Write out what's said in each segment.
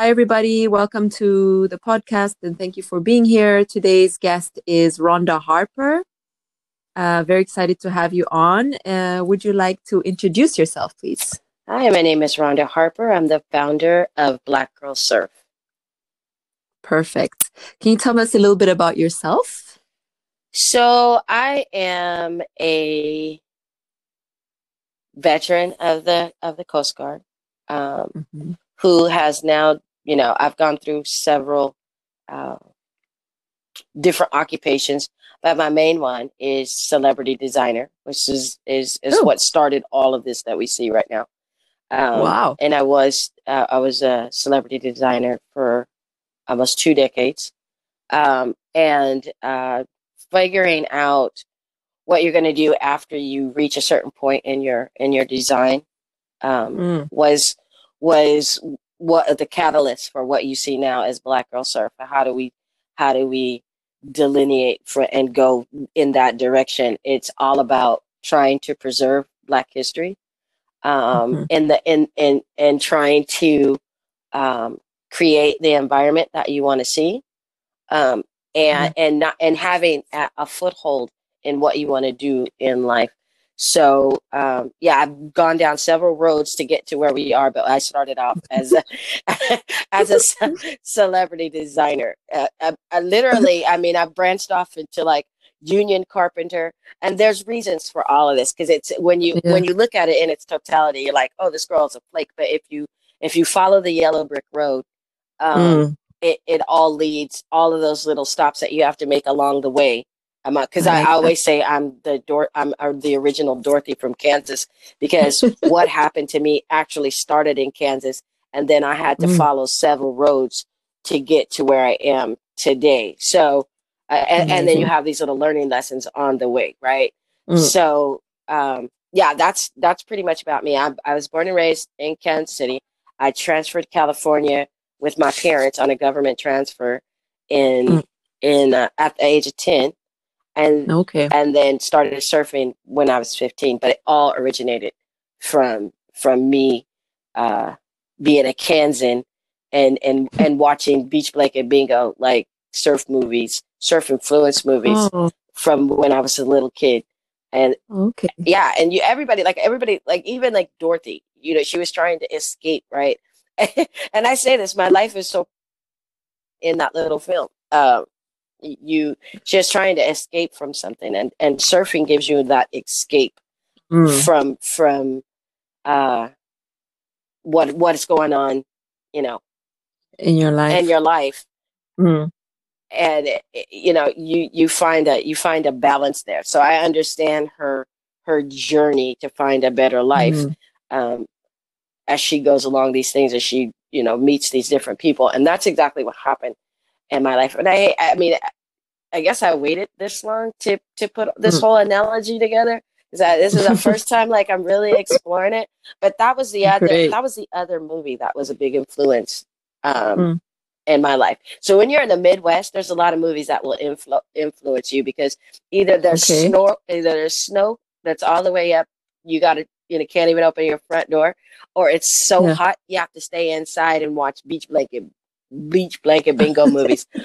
Hi, everybody. Welcome to the podcast and thank you for being here. Today's guest is Rhonda Harper. Uh, very excited to have you on. Uh, would you like to introduce yourself, please? Hi, my name is Rhonda Harper. I'm the founder of Black Girl Surf. Perfect. Can you tell us a little bit about yourself? So, I am a veteran of the of the Coast Guard, um, mm-hmm. who has now you know, I've gone through several uh, different occupations, but my main one is celebrity designer, which is is is Ooh. what started all of this that we see right now. Um, wow! And I was uh, I was a celebrity designer for almost two decades, um, and uh, figuring out what you're going to do after you reach a certain point in your in your design um, mm. was was what the catalyst for what you see now as Black Girl Surf? How do we how do we delineate for and go in that direction? It's all about trying to preserve Black history, um, mm-hmm. and the and and and trying to um, create the environment that you want to see, um, and mm-hmm. and not and having a, a foothold in what you want to do in life. So um, yeah, I've gone down several roads to get to where we are, but I started off as a, as a ce- celebrity designer. Uh, I, I literally, I mean, I've branched off into like union carpenter, and there's reasons for all of this because it's when you yeah. when you look at it in its totality, you're like, oh, this girl's a flake. But if you if you follow the yellow brick road, um, mm. it it all leads all of those little stops that you have to make along the way because I always say I'm the Dor- I'm, I'm the original Dorothy from Kansas because what happened to me actually started in Kansas, and then I had to mm. follow several roads to get to where I am today. So, uh, and, and, then you have these little learning lessons on the way, right? Mm. So, um, yeah, that's that's pretty much about me. I, I was born and raised in Kansas City. I transferred to California with my parents on a government transfer in mm. in uh, at the age of ten and okay. and then started surfing when i was 15 but it all originated from from me uh being a kansan and and and watching beach blanket bingo like surf movies surf influence movies oh. from when i was a little kid. And okay. yeah and you everybody like everybody like even like dorothy you know she was trying to escape right? And i say this my life is so in that little film um you just trying to escape from something and and surfing gives you that escape mm. from from uh what what's going on you know in your life in your life mm. and you know you you find a you find a balance there so i understand her her journey to find a better life mm. um as she goes along these things as she you know meets these different people and that's exactly what happened in my life. And I, I mean, I guess I waited this long to to put this mm. whole analogy together. Is that this is the first time like I'm really exploring it. But that was the other Great. that was the other movie that was a big influence um, mm. in my life. So when you're in the Midwest, there's a lot of movies that will influ- influence you because either there's okay. snow, either there's snow that's all the way up. You got to you know can't even open your front door, or it's so yeah. hot you have to stay inside and watch beach blanket beach blanket bingo movies.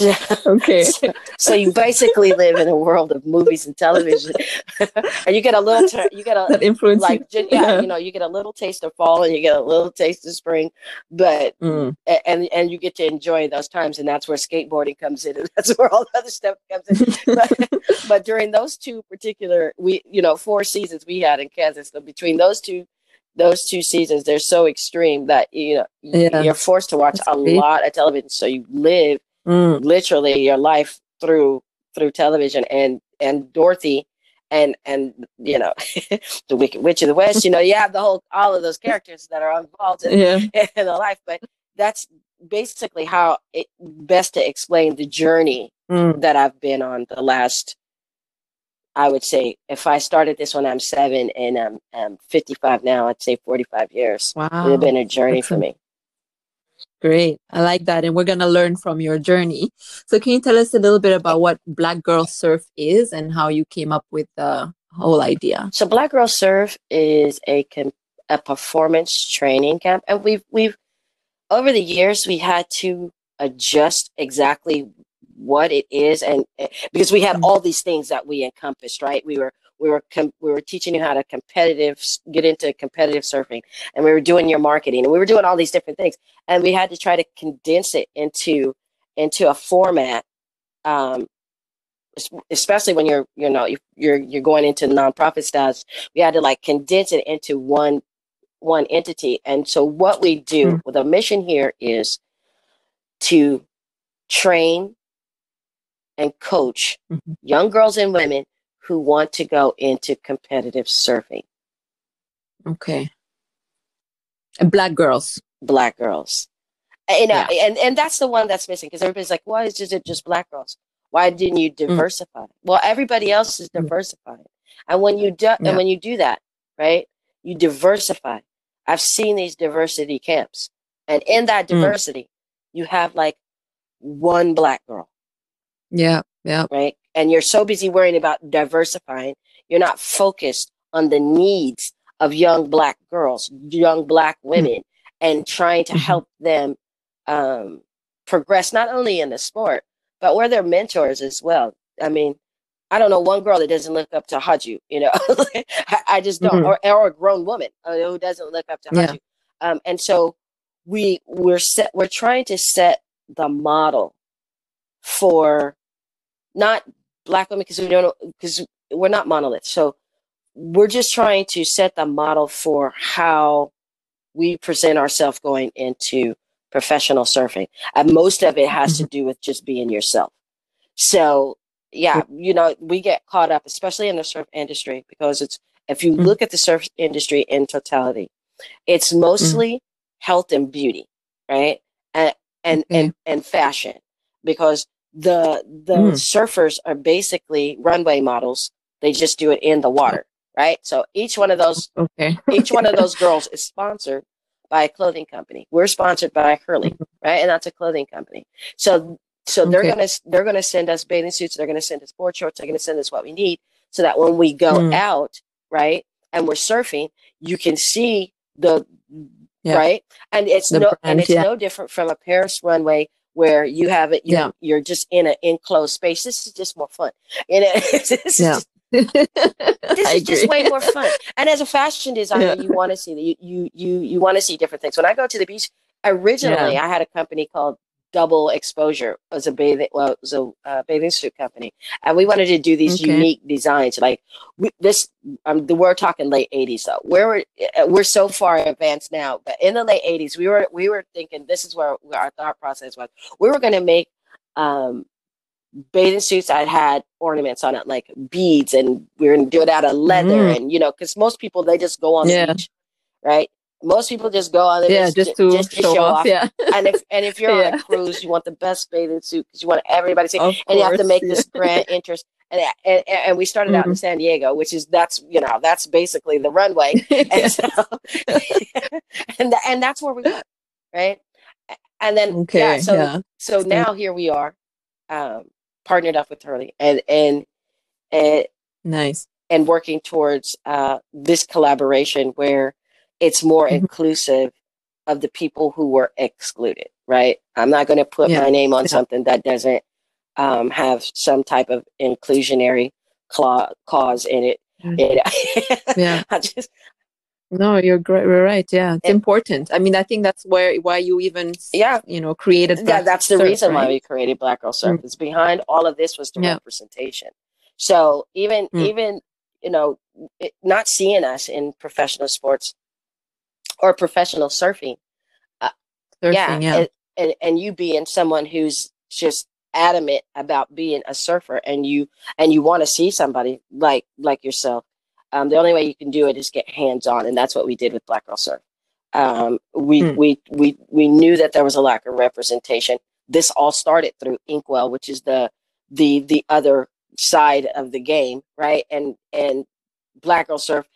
okay. So, so, you basically live in a world of movies and television, and you get a little, ter- you get a that influence, like yeah, yeah, you know, you get a little taste of fall and you get a little taste of spring, but mm. and and you get to enjoy those times, and that's where skateboarding comes in, and that's where all the other stuff comes in. but, but during those two particular, we you know, four seasons we had in Kansas, so between those two those two seasons they're so extreme that you know yeah. you're forced to watch That's a great. lot of television so you live mm. literally your life through through television and and dorothy and and you know the wicked witch of the west you know you have the whole all of those characters that are involved in, yeah. in the life but that's basically how it best to explain the journey mm. that i've been on the last I would say if I started this when I'm seven and I'm, I'm 55 now, I'd say 45 years. Wow. It would have been a journey for me. Great. I like that. And we're going to learn from your journey. So, can you tell us a little bit about what Black Girl Surf is and how you came up with the whole idea? So, Black Girl Surf is a, a performance training camp. And we've, we've, over the years we had to adjust exactly what it is and eh, because we had all these things that we encompassed right we were we were com- we were teaching you how to competitive get into competitive surfing and we were doing your marketing and we were doing all these different things and we had to try to condense it into into a format um, especially when you're you know you're you're going into nonprofit styles we had to like condense it into one one entity and so what we do mm-hmm. with a mission here is to train and coach mm-hmm. young girls and women who want to go into competitive surfing okay and black girls black girls and, yeah. and and that's the one that's missing because everybody's like why is it just black girls why didn't you mm. diversify? Mm. Well, everybody else is mm. diversifying. And when you do, yeah. and when you do that, right, you diversify. I've seen these diversity camps, and in that mm. diversity, mm. you have like one black girl. Yeah, yeah. Right, and you're so busy worrying about diversifying, you're not focused on the needs of young black girls, young black mm. women, mm. and trying to mm-hmm. help them um, progress not only in the sport but we're their mentors as well. I mean, I don't know one girl that doesn't look up to Khadjou, you know, I, just don't, mm-hmm. or, or, a grown woman uh, who doesn't look up to Khadjou. Um, and so we we're set, we're trying to set the model for not black women because we don't because we're not monoliths. So we're just trying to set the model for how we present ourselves going into professional surfing. And most of it has to mm-hmm. do with just being yourself. So, yeah, you know, we get caught up, especially in the surf industry, because it's, if you mm. look at the surf industry in totality, it's mm. mostly health and beauty, right? And, and, okay. and, and fashion, because the, the mm. surfers are basically runway models. They just do it in the water, right? So each one of those, okay. each one of those girls is sponsored by a clothing company. We're sponsored by Hurley, mm-hmm. right? And that's a clothing company. So so okay. they're gonna they're gonna send us bathing suits, they're gonna send us board shorts, they're gonna send us what we need so that when we go mm. out, right, and we're surfing, you can see the yeah. right? And it's the no brand, and it's yeah. no different from a Paris runway where you have it, you, yeah. you're just in an enclosed space. This is just more fun. You know, it's, yeah. Just, this is just way more fun. And as a fashion designer, yeah. you want to see that you you you you want to see different things. When I go to the beach, originally yeah. I had a company called Double Exposure. Was a bathing well, it was a uh, bathing suit company, and we wanted to do these okay. unique designs. Like we, this, um, the, we're talking late '80s though. We're uh, we're so far advanced now, but in the late '80s, we were we were thinking this is where, where our thought process was. We were going to make um, bathing suits that had ornaments on it, like beads, and we are gonna do it out of leather, mm. and you know, because most people they just go on yeah. the beach, right? Most people just go on the yeah, beach just to, just to show, show off. off. Yeah, and if and if you're yeah. on a cruise, you want the best bathing suit because you want everybody to see, of and course, you have to make yeah. this grand interest. And, and, and we started mm-hmm. out in mm-hmm. San Diego, which is that's you know that's basically the runway, and so, and the, and that's where we went, right? And then okay, yeah, so yeah. so now here we are, um, partnered up with Hurley and and and nice and working towards uh, this collaboration where it's more mm-hmm. inclusive of the people who were excluded. Right? I'm not going to put yeah. my name on yeah. something that doesn't um, have some type of inclusionary clause cause in it. It yeah, I just no, you're great. You're right. Yeah, it's important. I mean, I think that's where why you even yeah you know created yeah that's the surf, reason right? why we created Black Girl Surf. Mm. Is behind all of this was the yeah. representation. So even mm. even you know it, not seeing us in professional sports or professional surfing, uh, surfing yeah, yeah. And, and and you being someone who's just adamant about being a surfer and you and you want to see somebody like like yourself um, the only way you can do it is get hands on, and that's what we did with Black Girl Surf. Um, we hmm. we we we knew that there was a lack of representation. This all started through Inkwell, which is the the the other side of the game, right? And and Black Girl Surf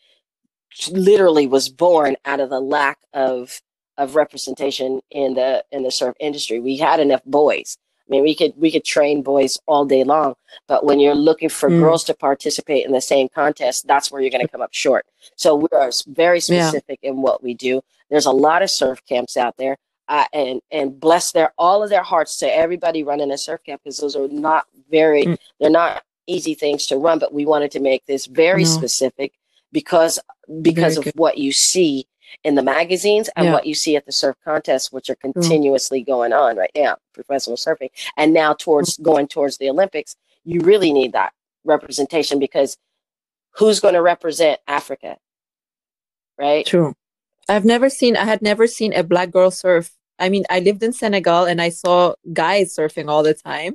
literally was born out of the lack of of representation in the in the surf industry. We had enough boys, I mean, we could we could train boys all day long, but when you're looking for mm. girls to participate in the same contest, that's where you're going to come up short. So we are very specific yeah. in what we do. There's a lot of surf camps out there. uh, and and bless their all of their hearts to everybody running a surf camp because those are not very mm. they're not easy things to run but we wanted to make this very no. specific because because very of good. what you see in the magazines and yeah. what you see at the surf contests which are continuously going on right now professional surfing. And now towards going towards the olympics you really need that representation because who's going to represent africa right? True. I've never seen i had never seen a black girl surf. I mean, I lived in Senegal and I saw guys surfing all the time,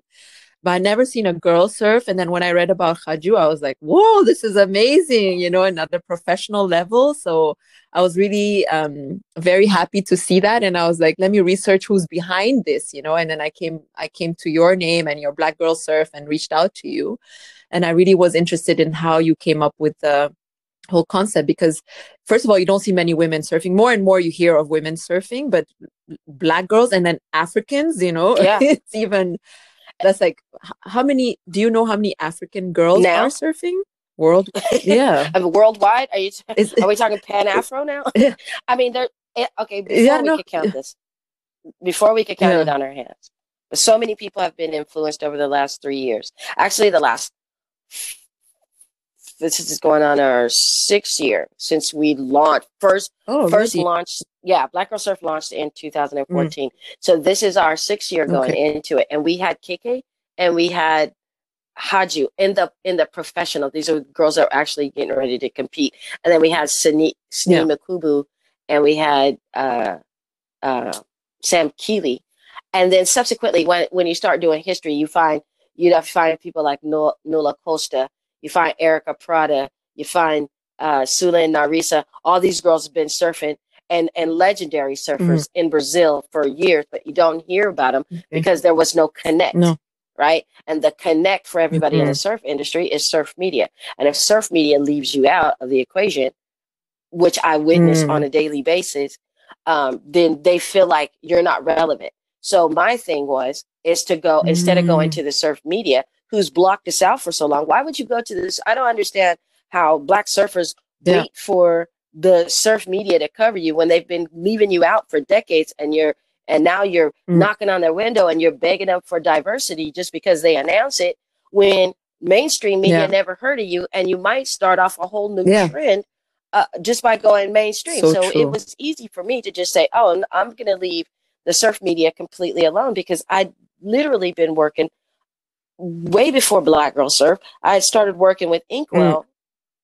but I never seen a girl surf. And then when I read about Khadjou, I was like, whoa, this is amazing, you know, another professional level. So I was really um, very happy to see that. And I was like, let me research who's behind this, you know, and then I came, I came to your name and your Black Girl Surf and reached out to you. And I really was interested in how you came up with the whole concept because first of all you don't see many women surfing more and more you hear of women surfing but black girls and then africans you know yeah. it's even that's like how many do you know how many african girls now? are surfing world yeah I mean, worldwide are you t- are we talking pan afro now i mean there eh, okay before yeah, we no. could count this before we could count yeah. it on our hands but so many people have been influenced over the last three years actually the last this is going on our sixth year since we launched first oh, first really? launched yeah black girl surf launched in 2014 mm. so this is our sixth year going okay. into it and we had kk and we had Khadjou in the in the professional. These are girls that are actually getting ready to compete. And then we had Sani Sani yeah. Makubu and we had uh, uh, Sam Keeley. And then subsequently when when you start doing history, you find you'd have to find people like Nola Costa you find Erica Prada, you find uh, Sula and Narisa. All these girls have been surfing and, and legendary surfers mm-hmm. in Brazil for years, but you don't hear about them okay. because there was no connect. No. Right. And the connect for everybody mm-hmm. in the surf industry is surf media. And if surf media leaves you out of the equation, which I witness mm. on a daily basis, um, then they feel like you're not relevant. So my thing was is to go instead of going mm. to the surf media, who's blocked us out for so long. Why would you go to this? I don't understand how black surfers yeah. wait for the surf media to cover you when they've been leaving you out for decades and you're and now you're mm. knocking on their window and you're begging them for diversity just because they announce it when mainstream media yeah. never heard of you and you might start off a whole new yeah. trend uh, just by going mainstream so, so it was easy for me to just say oh i'm going to leave the surf media completely alone because i'd literally been working way before Black Girl Surf. I had started working with Inkwell mm.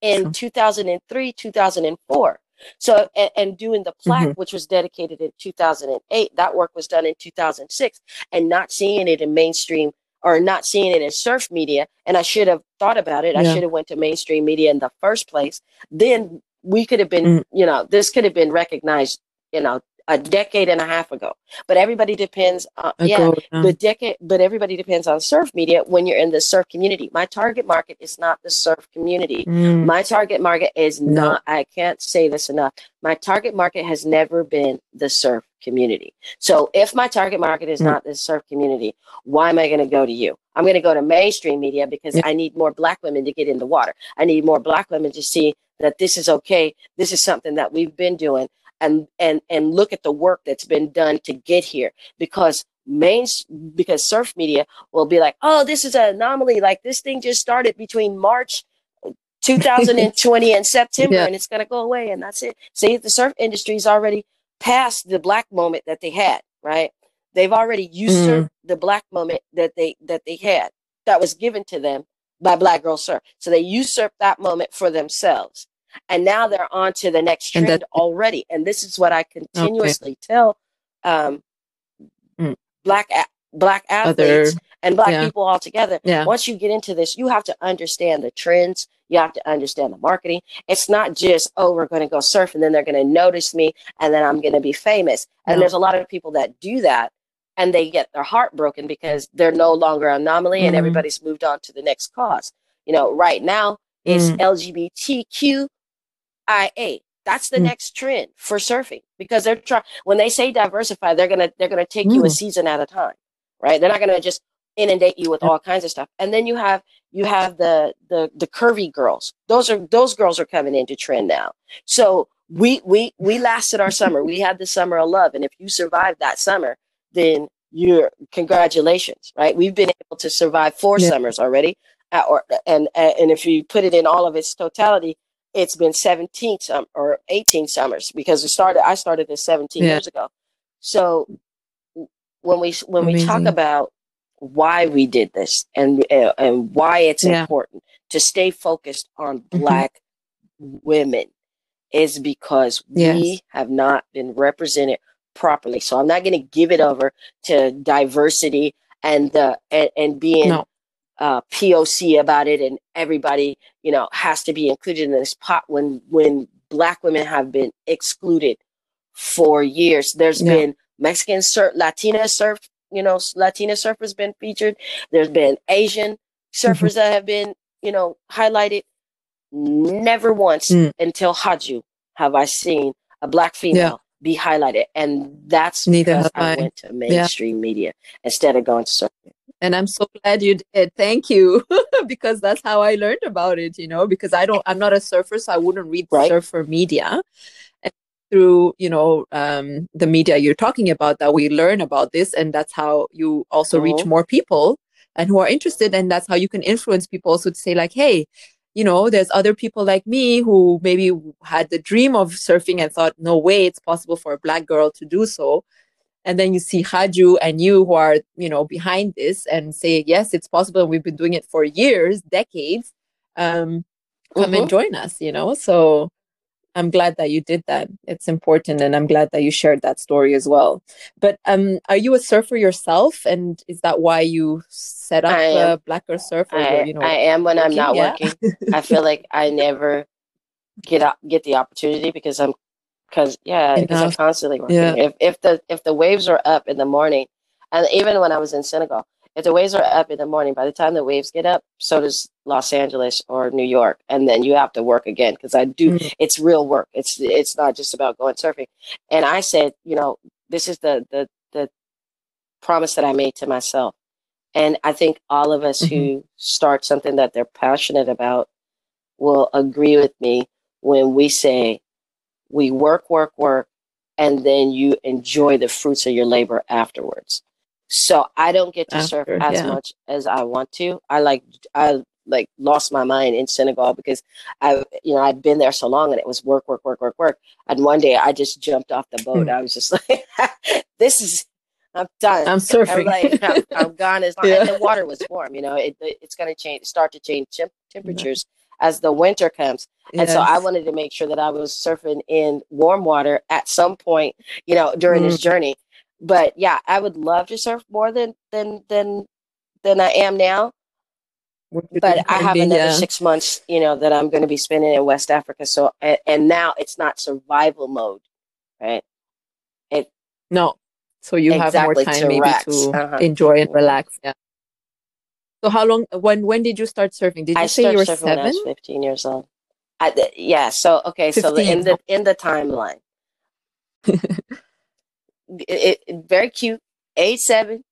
in 2003, 2004. So, and, and doing the plaque, mm-hmm. which was dedicated in 2008, that work was done in 2006, and not seeing it in mainstream or not seeing it in surf media. And I should have thought about it. Yeah. I should have went to mainstream media in the first place. Then we could have been, mm. you know, this could have been recognized, you know, a decade and a half ago. But everybody depends on yeah, but decade but everybody depends on surf media when you're in the surf community. My target market is not the surf community. Mm. My target market is no. not I can't say this enough. My target market has never been the surf community. So if my target market is mm. not the surf community, why am I going to go to you? I'm going to go to mainstream media because yeah. I need more black women to get in the water. I need more black women to see that this is okay. This is something that we've been doing and and and look at the work that's been done to get here. Because main because surf media will be like oh this is an anomaly. Like this thing just started between march 2020 and september yeah. and it's going to go away and that's it. See the surf industry is already past the black moment that they had right? They've already usurped mm. the black moment that they that they had that was given to them by black girl surf. So they usurped that moment for themselves and now they're on to the next trend and already and this is what i continuously okay. tell um, mm. black black athletes Other, and black yeah. people all together yeah. once you get into this you have to understand the trends you have to understand the marketing it's not just oh we're going to go surf and then they're going to notice me and then i'm going to be famous and no. there's a lot of people that do that and they get their heart broken because they're no longer an anomaly mm-hmm. and everybody's moved on to the next cause you know right now is mm. lgbtq That's the mm. next trend for surfing because they're trying when they say diversify, they're gonna they're gonna take mm. you a mm. season at a time, right? They're not gonna just inundate you with all kinds of stuff. And then you have you have the the the curvy girls. Those are those girls are coming into trend now. So we we we lasted our summer. We had the summer of love, and if you survived that summer, then you're congratulations, right? We've been able to survive four yeah. summers already, uh, or and and if you put it in all of its totality, it's been 17 some or 18 summers because we started. I started this 17 yeah. years ago. So when we when Amazing. we talk about why we did this and uh, and why it's yeah. important to stay focused on mm-hmm. black women is because yes. we have not been represented properly. So I'm not going to give it over to diversity and uh, and, and being no. Uh, POC about it, and everybody you know has to be included in this pot when when black women have been excluded for years. There's yeah. been Mexican surf, Latina surf, you know, Latina surfers been featured. There's been Asian surfers mm-hmm. that have been, you know, highlighted. Never once mm. until Khadjou have I seen a black female yeah. be highlighted, and that's Neither because I, I, went to mainstream yeah. media instead of going to surfing. And I'm so glad you did. Thank you, because that's how I learned about it. You know, because I don't, I'm not a surfer, so I wouldn't read right. surfer media through you know um, the media you're talking about that we learn about this and that's how you also mm-hmm. reach more people and who are interested and that's how you can influence people also to say like hey you know there's other people like me who maybe had the dream of surfing and thought no way it's possible for a black girl to do so and then you see Khadjou and you who are you know behind this and say yes it's possible we've been doing it for years decades um come mm-hmm. and join us you know so I'm glad that you did that. It's important, and I'm glad that you shared that story as well. But um, are you a surfer yourself, and is that why you set up a Black Girl Surf? I, you know, I am when working? I'm not yeah. working. I feel like I never get up, get the opportunity because I'm because yeah because I'm constantly working. Yeah. If if the if the waves are up in the morning, and even when I was in Senegal, if the waves are up in the morning, by the time the waves get up, so does Los Angeles or New York, and then you have to work again because I do. Mm-hmm. It's real work. It's it's not just about going surfing. And I said, you know, this is the the the promise that I made to myself, and I think all of us mm-hmm. who start something that they're passionate about will agree with me when we say we work, work, work, and then you enjoy the fruits of your labor afterwards. So I don't get to After, surf as yeah. much as I want to. I like I like lost my mind in Senegal because I you know I'd been there so long and it was work work work work work. And one day I just jumped off the boat. Hmm. I was just like, this is I'm done. I'm surfing. I'm, like, I'm, I'm gone. As yeah. and the water was warm. You know, it, it's going to change, start to change temp- temperatures yeah. As the winter comes. And yes. so I wanted to make sure that I was surfing in warm water at some point, you know, during mm. this journey but yeah, I would love to surf more than than than than I am now. But I have another yeah. six months, you know, that I'm going to be spending in West Africa. So and, and now it's not survival mode, right? It no. So you exactly, have more time maybe to uh-huh. enjoy and relax. Yeah. So how long? When when did you start surfing? Did you I say you were seven? When I was Fifteen years old. I, yeah. So okay. 15. So the, in the in the timeline, it, it, very cute, age seven,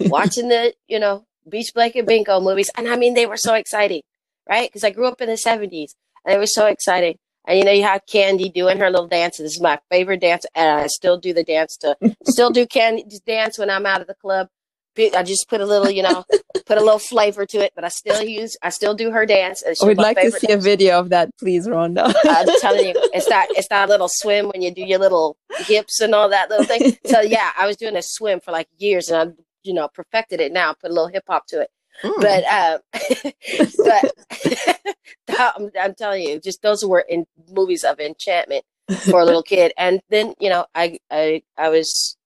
watching the, you know, Beach Blanket Bingo movies. And I mean, they were so exciting, right? Because I grew up in the 70s and it was so exciting. And you know, you have Candy doing her little dance. This is my favorite dance, and I still do the dance to still do Candy's dance when I'm out of the club. I just put a little, you know, put a little flavor to it, but I still use, I still do her dance. We'd like to see dance. a video of that, please, Rhonda. I'm telling you, it's that, it's that little swim when you do your little hips and all that little thing. So yeah, I was doing a swim for like years, and I, you know, perfected it now. Put a little hip hop to it. Mm. But, um, but I'm, I'm telling you, just those were in movies of enchantment for a little kid. And then, you know, I, I, I was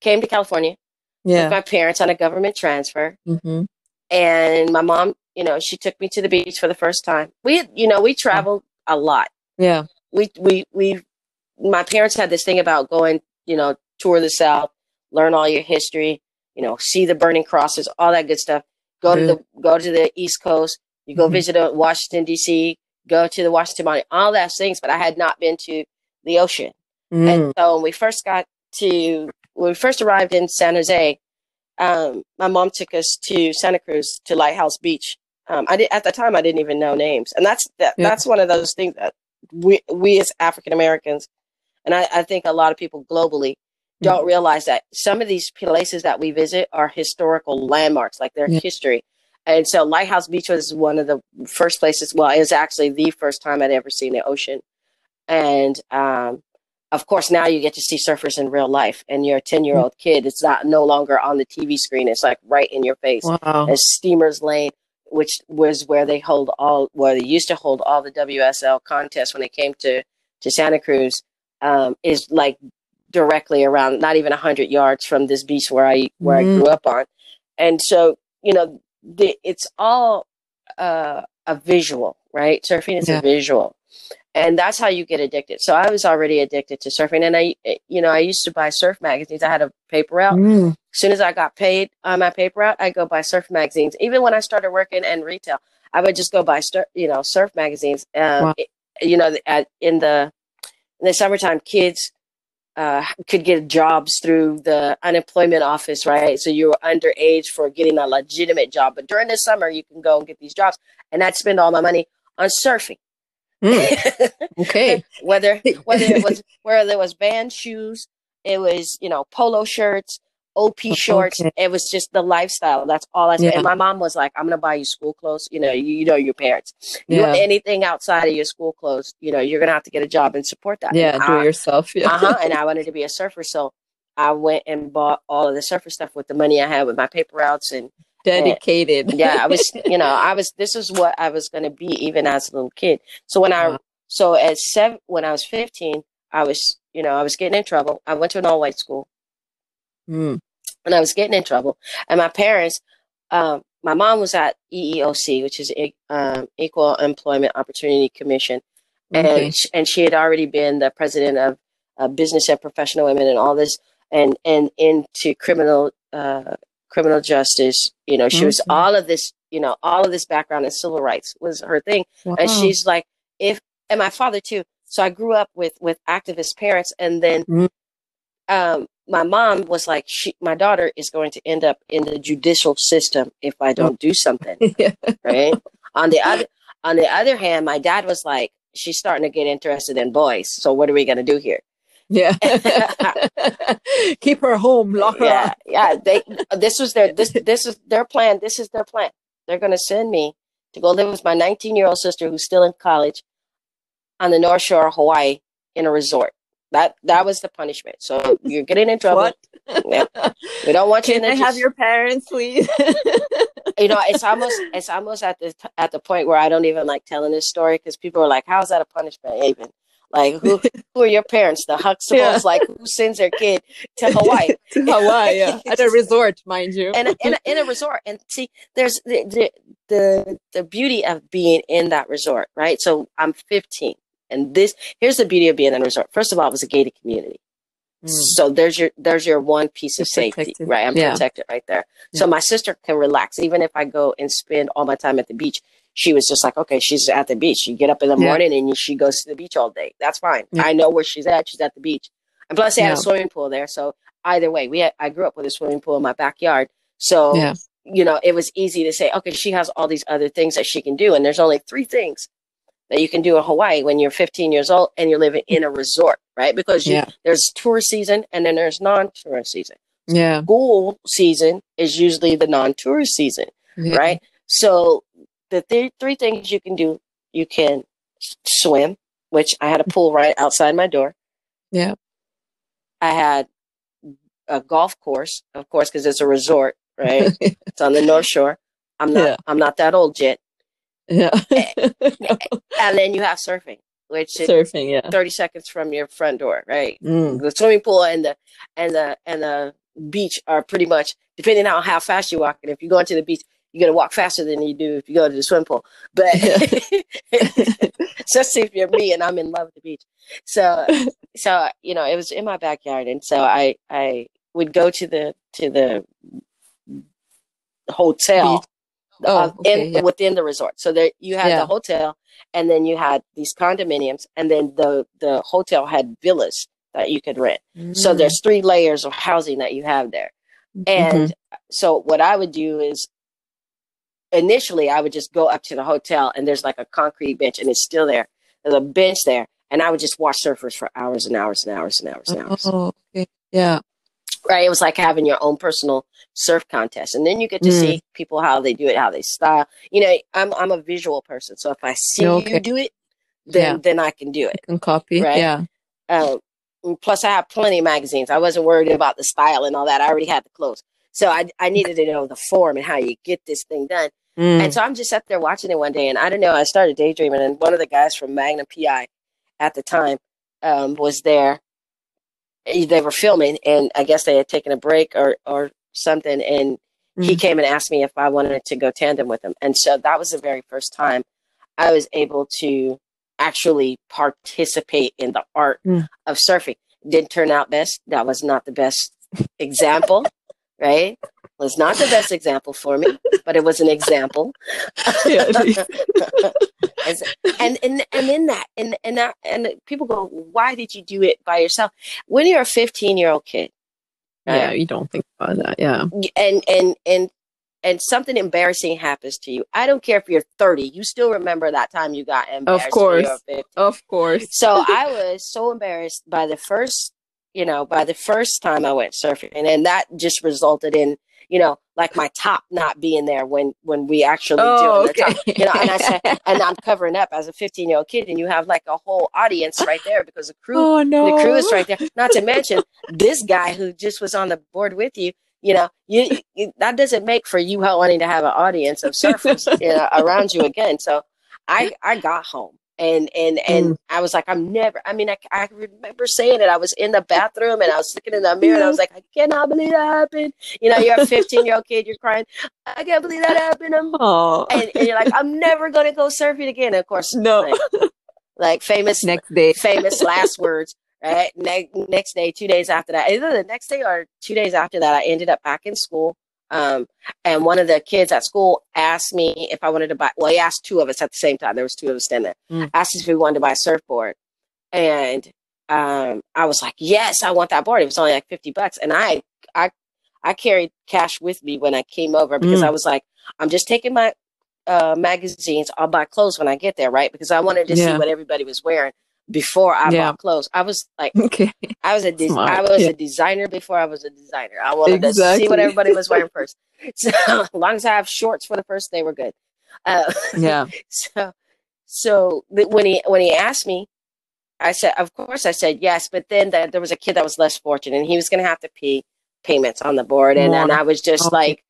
came to California yeah. with my parents on a government transfer. Mm-hmm. And my mom, you know, she took me to the beach for the first time. We, you know, we traveled a lot. Yeah. We, we, we, my parents had this thing about going, you know, tour the South, learn all your history, you know, see the burning crosses, all that good stuff. Go to the, go to the East Coast. You go mm-hmm. visit uh, Washington, D.C., go to the Washington Monument, all those things, but I had not been to the ocean. Mm. And so when we first got to when we first arrived in San Jose, um, my mom took us to Santa Cruz to Lighthouse Beach. Um, I did at the time I didn't even know names, and that's that, yeah. that's one of those things that we we as African Americans, and I, I think a lot of people globally don't realize that some of these places that we visit are historical landmarks, like their Yeah. history. And so Lighthouse Beach was one of the first places. Well, it was actually the first time I'd ever seen the ocean. And um, of course, now you get to see surfers in real life. And you're a 10 year old kid. It's not no longer on the TV screen. It's like right in your face. Wow. As Steamers Lane, which was where they hold all, where they used to hold all the WSL contests when it came to to Santa Cruz, um, is like directly around, not even hundred yards from this beach where I where I Mm. grew up on. And so, you know, the, it's all uh, a visual, right? Surfing is Yeah. a visual. And that's how you get addicted. So I was already addicted to surfing, and I, you know, I used to buy surf magazines. I had a paper route. Mm. As soon as I got paid on my paper route, I go buy surf magazines. Even when I started working in retail, I would just go buy, sur- you know, surf magazines. Um, Wow. it- you know, at, in the in the summertime, kids uh, could get jobs through the unemployment office, right? So you were underage for getting a legitimate job, but during the summer, you can go and get these jobs, and I'd spend all my money on surfing. Mm. Okay. whether whether it was whether it was band shoes, it was you know polo shirts, OP shorts. Okay. It was just the lifestyle. That's all I said. Yeah. And my mom was like, "I'm gonna buy you school clothes." You know, you, you know your parents. You want anything outside of your school clothes, you know, you're gonna have to get a job and support that. Yeah. Do it yourself. Yeah. uh huh. And I wanted to be a surfer, so I went and bought all of the surfer stuff with the money I had with my paper routes and Dedicated. yeah i was you know i was this is what i was going to be even as a little kid. So when i so at seven when i was 15 i was you know i was getting in trouble. I went to an all-white school. Mm. and i was getting in trouble. And my parents um, my mom was at eeoc which is um, equal employment opportunity commission. Okay. and and she had already been the president of uh, business and professional women and all this and and into criminal uh, criminal justice you know she was all of this you know all of this background in civil rights was her thing. And she's like if and my father too. So i grew up with with activist parents. And then Mm. um my mom was like she my daughter is going to end up in the judicial system if i don't do something yeah. right? On the other on the other hand my dad was like she's starting to get interested in boys. So what are we going to do here Yeah. Keep her home. Lock her yeah up. yeah they this was their this this is their plan this is their plan they're going to send me to go live with my 19 year old sister who's still in college on the north shore of hawaii in a resort that that was the punishment so you're getting in trouble What? Yeah. we don't want you Can in I the have your parents, please? you know it's almost it's almost at the at the point where i don't even like telling this story because people are like how's that a punishment even like who who are your parents the huxtables Yeah. like who sends their kid to hawaii to Hawaii, yeah. At a resort, mind you. and in a, in a resort and see there's the, the the the beauty of being in that resort right so i'm 15 and this here's the beauty of being in a resort first of all it was a gated community Mm. so there's your there's your one piece of You're safety protected. right i'm Yeah. protected right there so my sister can relax even if i go and spend all my time at the beach she was just like okay she's at the beach you get up in the Yeah. morning and she goes to the beach all day that's fine Yeah. i know where she's at she's at the beach and plus they had a swimming pool there so either way we had, i grew up with a swimming pool in my backyard so Yeah. you know it was easy to say okay she has all these other things that she can do and there's only three things that you can do in hawaii when you're 15 years old and you're living in a resort right because you, Yeah. there's tour season and then there's non-tourist season Yeah. school season is usually the non-tourist season yeah. right so the th- three things you can do you can swim which i had a pool right outside my door Yeah. i had a golf course of course because it's a resort right it's on the north shore i'm not Yeah. i'm not that old yet yeah. and then you have surfing which is Surfing, yeah. 30 seconds from your front door right Mm. the swimming pool and the and the and the beach are pretty much depending on how fast you walk and if you're going to the beach you're gonna walk faster than you do if you go to the swim pool but especially if you're me and i'm in love with the beach so so you know it was in my backyard and so i i would go to the to the hotel Oh, okay, in yeah. within the resort. So there you had Yeah. the hotel, and then you had these condominiums, and then the the hotel had villas that you could rent. So Mm. there's three layers of housing that you have there. Mhm. And so what I would do is initially I would just go up to the hotel, and there's like a concrete bench, and it's still there. there's a bench there, and I would just watch surfers for hours and hours and hours and hours and hours. Oh, okay. Yeah. Right. It was like having your own personal surf contest, and then you get to Mm. see people how they do it, how they style. You know, I'm I'm a visual person, so if I see Okay. you do it, then Yeah. then I can do it. You can copy. Right. Yeah. Um, plus, I have plenty of magazines. I wasn't worried about the style and all that. I already had the clothes, so I I needed to know the form and how you get this thing done. Mm. And so I'm just up there watching it one day, and I don't know. I started daydreaming, and one of the guys from Magnum PI at the time um, was there. They were filming, and I guess they had taken a break or or something, and he Mm. came and asked me if I wanted to go tandem with him. And so that was the very first time I was able to actually participate in the art Mm. of surfing. Didn't turn out best. That was not the best example, right? Was not the best example for me, but it was an example. And and and in that and and that and people go, why did you do it by yourself? When you're a 15 year old kid, yeah. You don't think about that. Yeah. and and and and something embarrassing happens to you. I don't care if you're 30, you still remember that time you got embarrassed. Of course. you were 15. Of course. So I was so embarrassed by the first, you know, by the first time I went surfing, and then that just resulted in, you know, like my top not being there when when we actually Oh, do. Top, okay. you know, and I said, and I'm covering up as a 15 year old kid, and you have like a whole audience right there because the crew Oh no. the crew is right there. Not to mention this guy who just was on the board with you. You know, you, you that doesn't make for you wanting to have an audience of surfers you know, around you again. So I I got home and and and mm. I was like, I'm never. I mean, I, I remember saying it. I was in the bathroom and I was looking in the mirror and I was like, I cannot believe that happened. You know, you're a 15 year old kid, you're crying. I can't believe that happened. I'm, and, and you're like, I'm never gonna go surfing again. Of course, No. like, like famous Next day. famous last words. Right. Ne- next day, two days after that, either the next day or two days after that, I ended up back in school. Um, and one of the kids at school asked me if I wanted to buy. Well, he asked two of us at the same time. There was two of us standing there. Mm. Asked us if we wanted to buy a surfboard, and um, I was like, "Yes, I want that board." It was only like fifty bucks, and I, I, I carried cash with me when I came over because Mm. I was like, "I'm just taking my uh, magazines. I'll buy clothes when I get there, right?" Because I wanted to see what everybody was wearing before I Yeah. bought clothes. I was like, Okay. I was a Smart, I was yeah. a designer before I was a designer. I wanted to see what everybody was wearing first. So as long as I have shorts for the first day, we're good. Uh, Yeah. so so when he when he asked me, I said, of course, I said yes. But then the, there was a kid that was less fortunate, and he was going to have to pay payments on the board, and, and I was just Okay. like.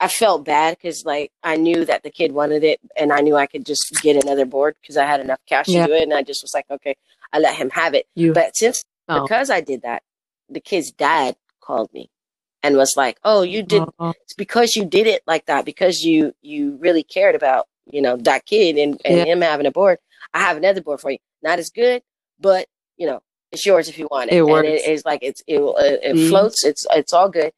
I felt bad because like I knew that the kid wanted it, and I knew I could just get another board because I had enough cash Yeah. to do it, and I just was like, okay, I let him have it. You. But since Oh. because I did that, the kid's dad called me and was like, "Oh, you did it's because you did it like that because you you really cared about you know that kid and, and Yeah. him having a board. I have another board for you, not as good, but you know it's yours if you want it. It and works. it is like it's it, it, it See? floats. It's it's all good.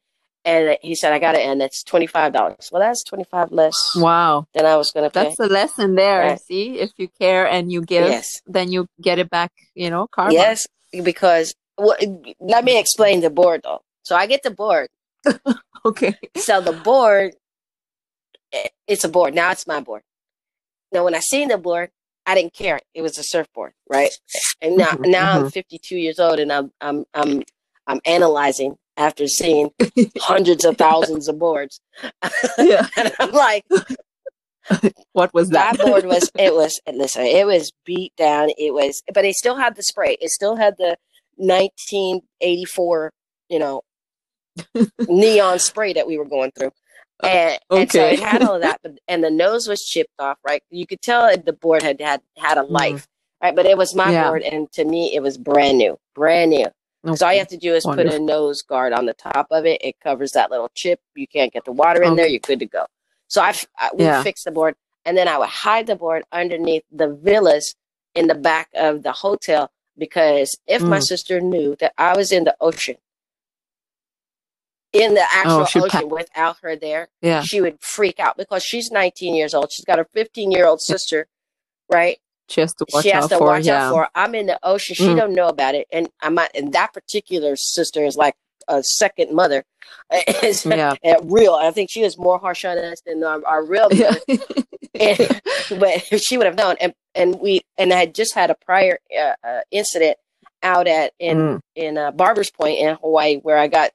And he said, "I got it, and it's twenty five dollars." Well, that's twenty five less wow. than I was gonna pay. That's a lesson there. Right. See, if you care and you give, Yes. then you get it back. You know, karma. Yes, because well, let me explain the board though. So I get the board. Okay. So the board, it's a board. Now it's my board. Now, when I seen the board, I didn't care. It was a surfboard, right? And now, Mhm, now I'm 52 years old, and I'm I'm I'm I'm analyzing after seeing hundreds of thousands of boards, Yeah. and I'm like, What was that? that board was it was listen, it was beat down. It was, but it still had the spray. It still had the 1984, you know, neon spray that we were going through. And, and so it had all of that, but and the nose was chipped off, right? You could tell the board had had had a Mm. life, right? But it was my Yeah. board, and to me, it was brand new, brand new. So all you have to do is put a nose guard on the top of it. It covers that little chip. You can't get the water in there. You're good to go. So I we Yeah. fixed the board, and then I would hide the board underneath the villas in the back of the hotel because if my Mm. sister knew that I was in the ocean, in the actual Oh, she pa- ocean without her there, Yeah. she would freak out because she's 19 years old. She's got a 15 year old sister, right? She has to watch she has out to for. watch yeah. out for. I'm in the ocean. She Mm. don't know about it, and I'm not, and that particular sister is like a second mother. yeah. real. I think she was more harsh on us than our, our real mother. Yeah. and, but she would have known. And and we and I had just had a prior uh, uh, incident out at in mm. in uh, Barbers Point in Hawaii where I got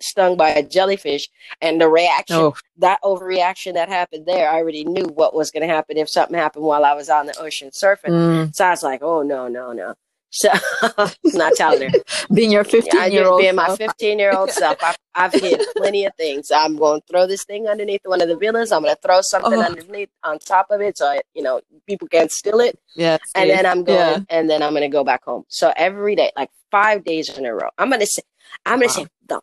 stung by a jellyfish, and the reaction, oh. that overreaction that happened there, I already knew what was going to happen if something happened while I was on the ocean surfing. Mm. So I was like, oh no, no, no. So not telling her. being your 15 year old being my 15 year old self. I've, I've hit plenty of things. I'm going to throw this thing underneath one of the villas. I'm going to throw something oh. underneath on top of it so I, you know people can't steal it. Yeah. And then I'm going yeah. and then I'm going to go back home. So every day, like five days in a row, I'm going to say, I'm going to wow. say the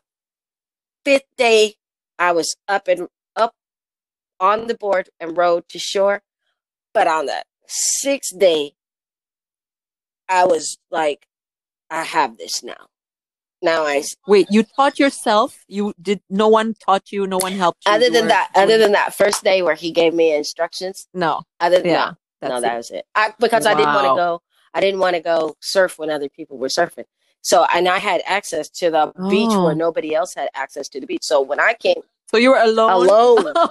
fifth day I was up and up on the board and rode to shore, but on the sixth day I was like, I have this now. Now I wait. You taught yourself. You did. No one taught you. No one helped you. Other than that, other than that first day where he gave me instructions. No. Other than yeah, that, no, that was it. I, because wow. I didn't want to go. I didn't want to go surf when other people were surfing. So and I had access to the oh. beach where oh. nobody else had access to the beach. So when I came, so you were alone. Alone.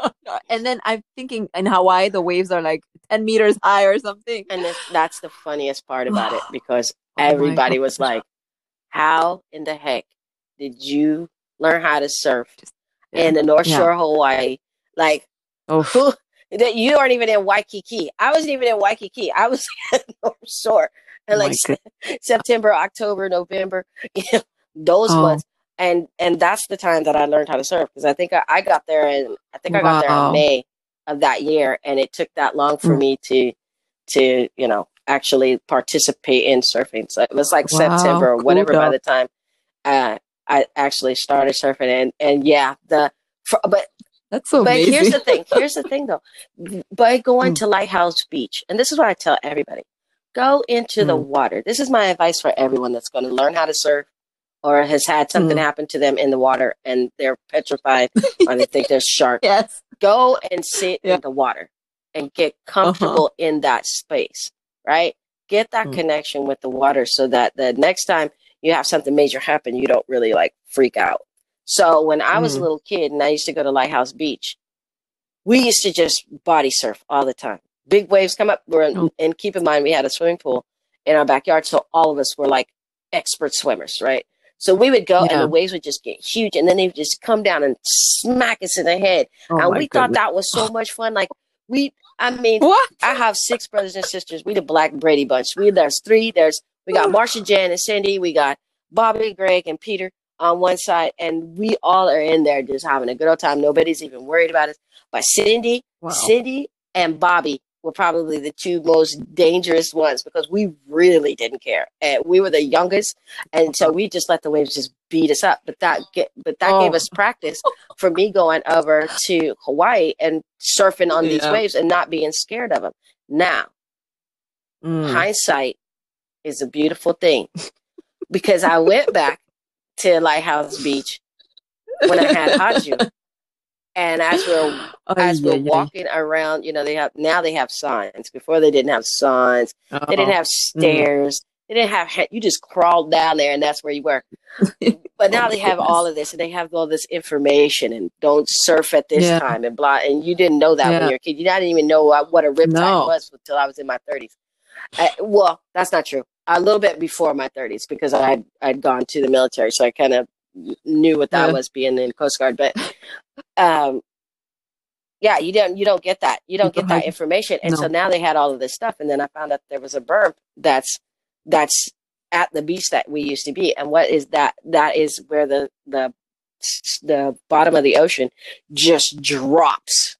Oh, no. And then I'm thinking in Hawaii the waves are like 10 meters high or something. And that's the funniest part about it because oh everybody was like, How in the heck did you learn how to surf in the North Shore, yeah. Hawaii? Like, oh. who, that you aren't even in Waikiki. I wasn't even in Waikiki. I was in North Shore. And oh like September, October, November, you know, those oh. months and and that's the time that I learned how to surf because I think I, I, got there and I think I got wow. there in May of that year, and it took that long for mm. me to to you know actually participate in surfing. So it was like wow. September or whatever by the time uh, I actually started surfing, and and yeah, the for, but. That's so but amazing. here's the thing. Here's the thing, though. By going mm. to Lighthouse Beach, and this is what I tell everybody: go into mm. the water. This is my advice for everyone that's going to learn how to surf or has had something mm. happen to them in the water and they're petrified or they think there's shark. Yes. Go and sit yeah. in the water and get uh-huh. comfortable uh-huh. in that space, right? Get that mm. connection with the water so that the next time you have something major happen, you don't really like freak out. So when I was mm. a little kid and I used to go to Lighthouse Beach, we used to just body surf all the time. Big waves come up, oh. and keep in mind we had a swimming pool in our backyard, so all of us were like expert swimmers, right? So we would go yeah. and the waves would just get huge and then they would just come down and smack us in the head. Oh and we goodness. thought that was so much fun. Like we, I mean, what? I have six brothers and sisters. We the Black Brady bunch. We there's three. There's we got Marsha, Jan, and Cindy. We got Bobby, Greg, and Peter on one side, and we all are in there just having a good old time. Nobody's even worried about us. But Cindy, wow. Cindy, and Bobby were probably the two most dangerous ones because we really didn't care. And we were the youngest, and so we just let the waves just beat us up. But that get, but that oh. gave us practice for me going over to Hawaii and surfing on yeah. these waves and not being scared of them. Now, mm. hindsight is a beautiful thing because I went back to Lighthouse Beach when I had Khadjou and as we're oh, as we're walking around, you know, they have now they have signs. Before they didn't have signs. Oh. They didn't have mm. stairs. Mm. They didn't have you just crawled down there and that's where you were. but now oh, they have goodness. all of this and they have all this information and don't surf at this yeah. time and blah. And you didn't know that yeah. when you were a kid. You didn't even know what a riptide no. was until I was in my thirties. well, that's not true. A little bit before my thirties because I had I'd gone to the military, so I kind of knew what that yeah. was being in Coast Guard. But um, yeah, you don't you don't get that. You don't get that information. And no. so now they had all of this stuff, and then I found out there was a berm that's that's at the beach that we used to be. And what is that? That is where the the the bottom of the ocean just drops.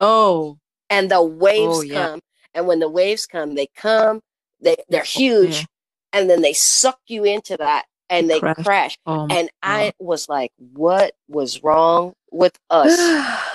Oh. And the waves oh, yeah. come. And when the waves come, they come, they, they're huge, yeah. and then they suck you into that and they crashed. crash. Oh and I was like, what was wrong with us?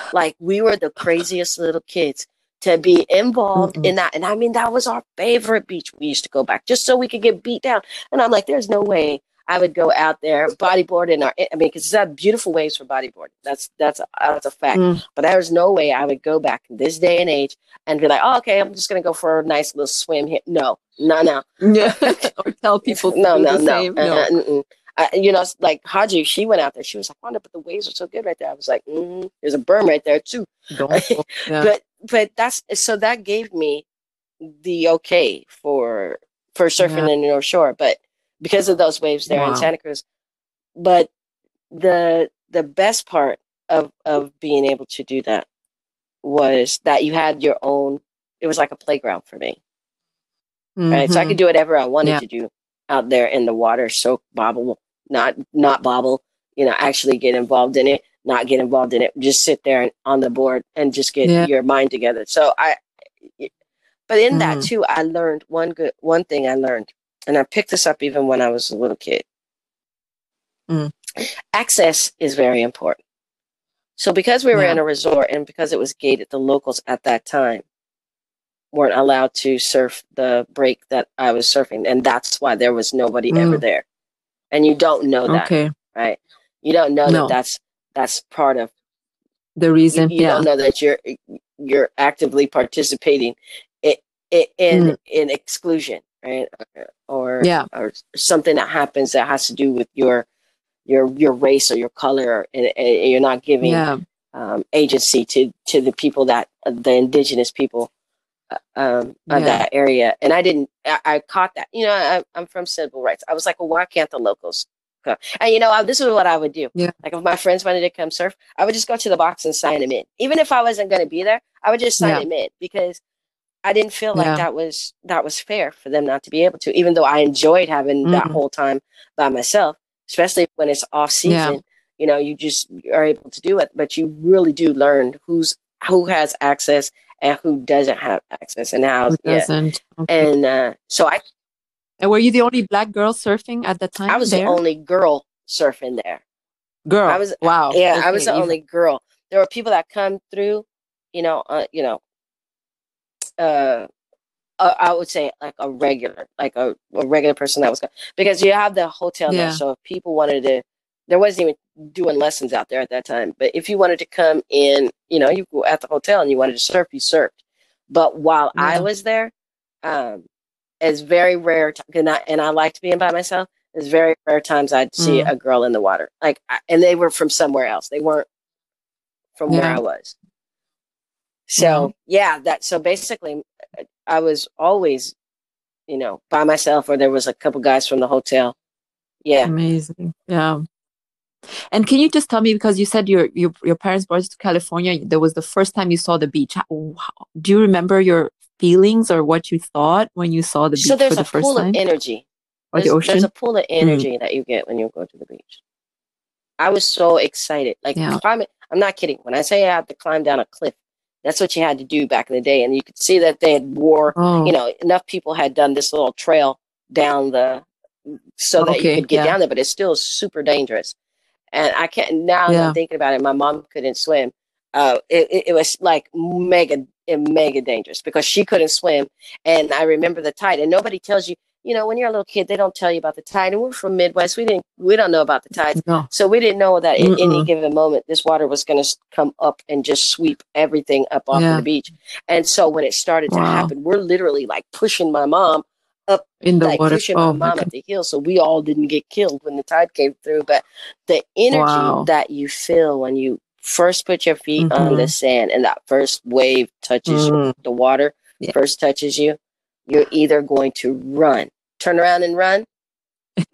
like we were the craziest little kids to be involved Mm-mm. in that. And I mean, that was our favorite beach. We used to go back just so we could get beat down. And I'm like, there's no way I would go out there bodyboard in our. I mean, because it's that beautiful waves for bodyboard. That's that's a, that's a fact. Mm. But there's no way I would go back in this day and age and be like, oh, okay, I'm just gonna go for a nice little swim here. No, no, no. Yeah. or tell people. no, no, no. Uh, I, you know, like Khadjou, she went out there. She was like, "Wanda, but the waves are so good right there." I was like, mm, "There's a berm right there too." Yeah. but but that's so that gave me the okay for for surfing yeah. in the North Shore, but because of those waves there wow. in Santa Cruz. But the the best part of of being able to do that was that you had your own. It was like a playground for me, mm-hmm. right? So I could mm-hmm. do whatever I wanted yeah. to do out there in the water, soak, bobble, not not bobble. You know, actually get involved in it, not get involved in it. Just sit there and on the board and just get yeah. your mind together. So I, but in mm. that too, I learned one good one thing. I learned, and I picked this up even when I was a little kid. Mm. Access is very important. So because we were yeah. in a resort and because it was gated, the locals at that time weren't allowed to surf the break that I was surfing, and that's why there was nobody mm. ever there. And you don't know that, okay. right? You don't know no. that that's that's part of the reason. You, you yeah. don't know that you're you're actively participating in in, mm. in exclusion, right? Or yeah, or something that happens that has to do with your your your race or your color, and, and you're not giving yeah. um, agency to to the people that the indigenous people uh, um, of yeah. that area. And I didn't. I, I caught that. You know, I, am from civil rights. I was like, well, why can't the locals? Come? And you know, I, this is what I would do. Yeah. Like if my friends wanted to come surf, I would just go to the box and sign them in. Even if I wasn't going to be there, I would just sign yeah. them in because I didn't feel like yeah. that was that was fair for them not to be able to. Even though I enjoyed having mm-hmm. that whole time by myself, especially when it's off season. Yeah. You know, you just are able to do it, but you really do learn who's who has access and who doesn't have access and how who doesn't. Yeah. Okay. And uh, so I. And were you the only black girl surfing at the time? I was there? the only girl surfing there. Girl, I was wow. Yeah, okay. I was the only girl. There were people that come through, you know, uh, you know, uh, uh, I would say like a regular, like a, a regular person that was because you have the hotel yeah. there. So if people wanted to, there wasn't even doing lessons out there at that time. But if you wanted to come in, you know, you go at the hotel and you wanted to surf, you surfed. But while yeah. I was there, um, it's very rare, t- and I and I liked being by myself. It's very rare times I'd see mm. a girl in the water, like, I, and they were from somewhere else. They weren't from yeah. where I was. So mm-hmm. yeah, that so basically I was always, you know, by myself, or there was a couple guys from the hotel. Yeah, amazing. Yeah. And can you just tell me because you said your your your parents brought you to California, that was the first time you saw the beach. Do you remember your feelings or what you thought when you saw the beach so there's for the a first pool time? of energy. Or there's, the ocean. There's a pool of energy mm. that you get when you go to the beach. I was so excited. Like yeah. climbing, I'm not kidding. When I say I had to climb down a cliff, that's what you had to do back in the day. And you could see that they had wore, oh. you know, enough people had done this little trail down the so that okay, you could get yeah. down there, but it's still super dangerous. And I can't now yeah. I'm thinking about it, my mom couldn't swim. Uh, it, it, it was like mega mega dangerous because she couldn't swim. And I remember the tide, and nobody tells you you know, when you're a little kid, they don't tell you about the tide. And we're from Midwest. We didn't, we don't know about the tides. No. So we didn't know that at any given moment, this water was going to come up and just sweep everything up off yeah. the beach. And so when it started wow. to happen, we're literally like pushing my mom up in the like water. pushing oh, my mom at the hill. So we all didn't get killed when the tide came through. But the energy wow. that you feel when you first put your feet mm-hmm. on the mm-hmm. sand and that first wave touches mm. the water, yeah. first touches you, you're either going to run turn around and run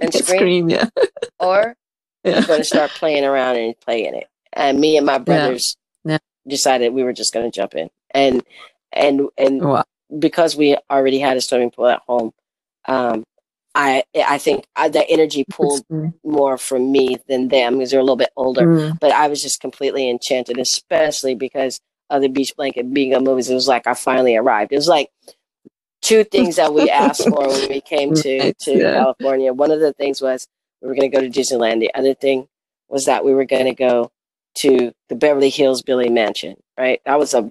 and scream, scream yeah. or yeah. we're going to start playing around and playing it. And me and my brothers yeah. Yeah. decided we were just going to jump in, and and and wow. because we already had a swimming pool at home, um, I I think I, the energy pulled more from me than them because they're a little bit older. Mm. But I was just completely enchanted, especially because of the Beach Blanket Bingo movie. It was like I finally arrived. It was like two things that we asked for when we came to to yeah. California. One of the things was we were going to go to Disneyland. The other thing was that we were going to go to the Beverly Hillbilly Mansion. Right, that was a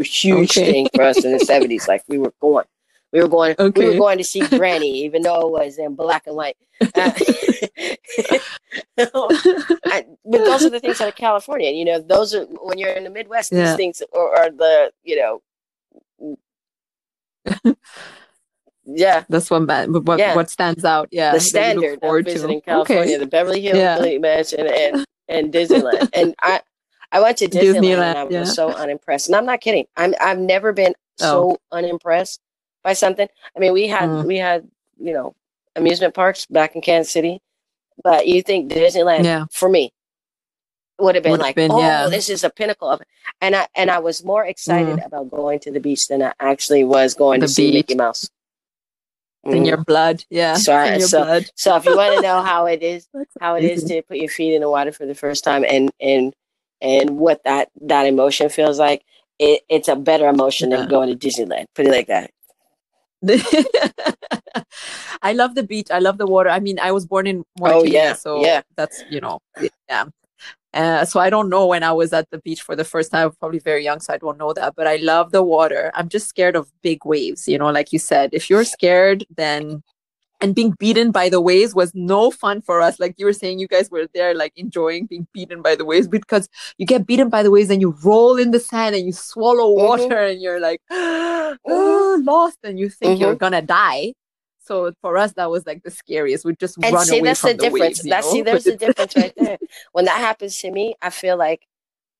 huge okay. thing for us in the seventies. Like we were going, we were going, okay. we were going to see Granny, even though it was in black and white. Uh, I, but those are the things out of California. You know, those are when you're in the Midwest. Yeah. These things are, are the you know Yeah, That's what ma- what Yeah. what stands out. Yeah, the that you look standard of forward to. visiting California, Okay. the Beverly Hills Yeah. Mansion, and and Disneyland. and I I went to Disneyland, Disneyland, and I yeah. was so unimpressed. And I'm not kidding. I'm I've never been so unimpressed by something. I mean, we had Oh. Mm. we had you know amusement parks back in Kansas City, but you think Disneyland Yeah. for me would have been Would've like, been, oh, yeah. this is a pinnacle of it. And I and I was more excited Mm. about going to the beach than I actually was going The to see. Mickey Mouse. In Mm. your blood. Yeah, So I- your so- blood. So if you want to know how it is, how it is to put your feet in the water for the first time and and and what that that emotion feels like, it, it's a better emotion Yeah. than going to Disneyland. Put it like that. I love the beach. I love the water. I mean, I was born in Oh, yeah, so yeah. that's you know, yeah. Uh, so I don't know when I was at the beach for the first time. I was probably very young, so I don't know that. But I love the water. I'm just scared of big waves. You know, like you said, if you're scared, then and being beaten by the waves was no fun for us. Like you were saying, you guys were there, like enjoying being beaten by the waves because you get beaten by the waves and you roll in the sand and you swallow Mhm. water and you're like oh, lost and you think you're gonna die. So for us, that was like the scariest. We just And run see, away that's from the difference. waves. you That's know? see, there's the difference right there. When that happens to me, I feel like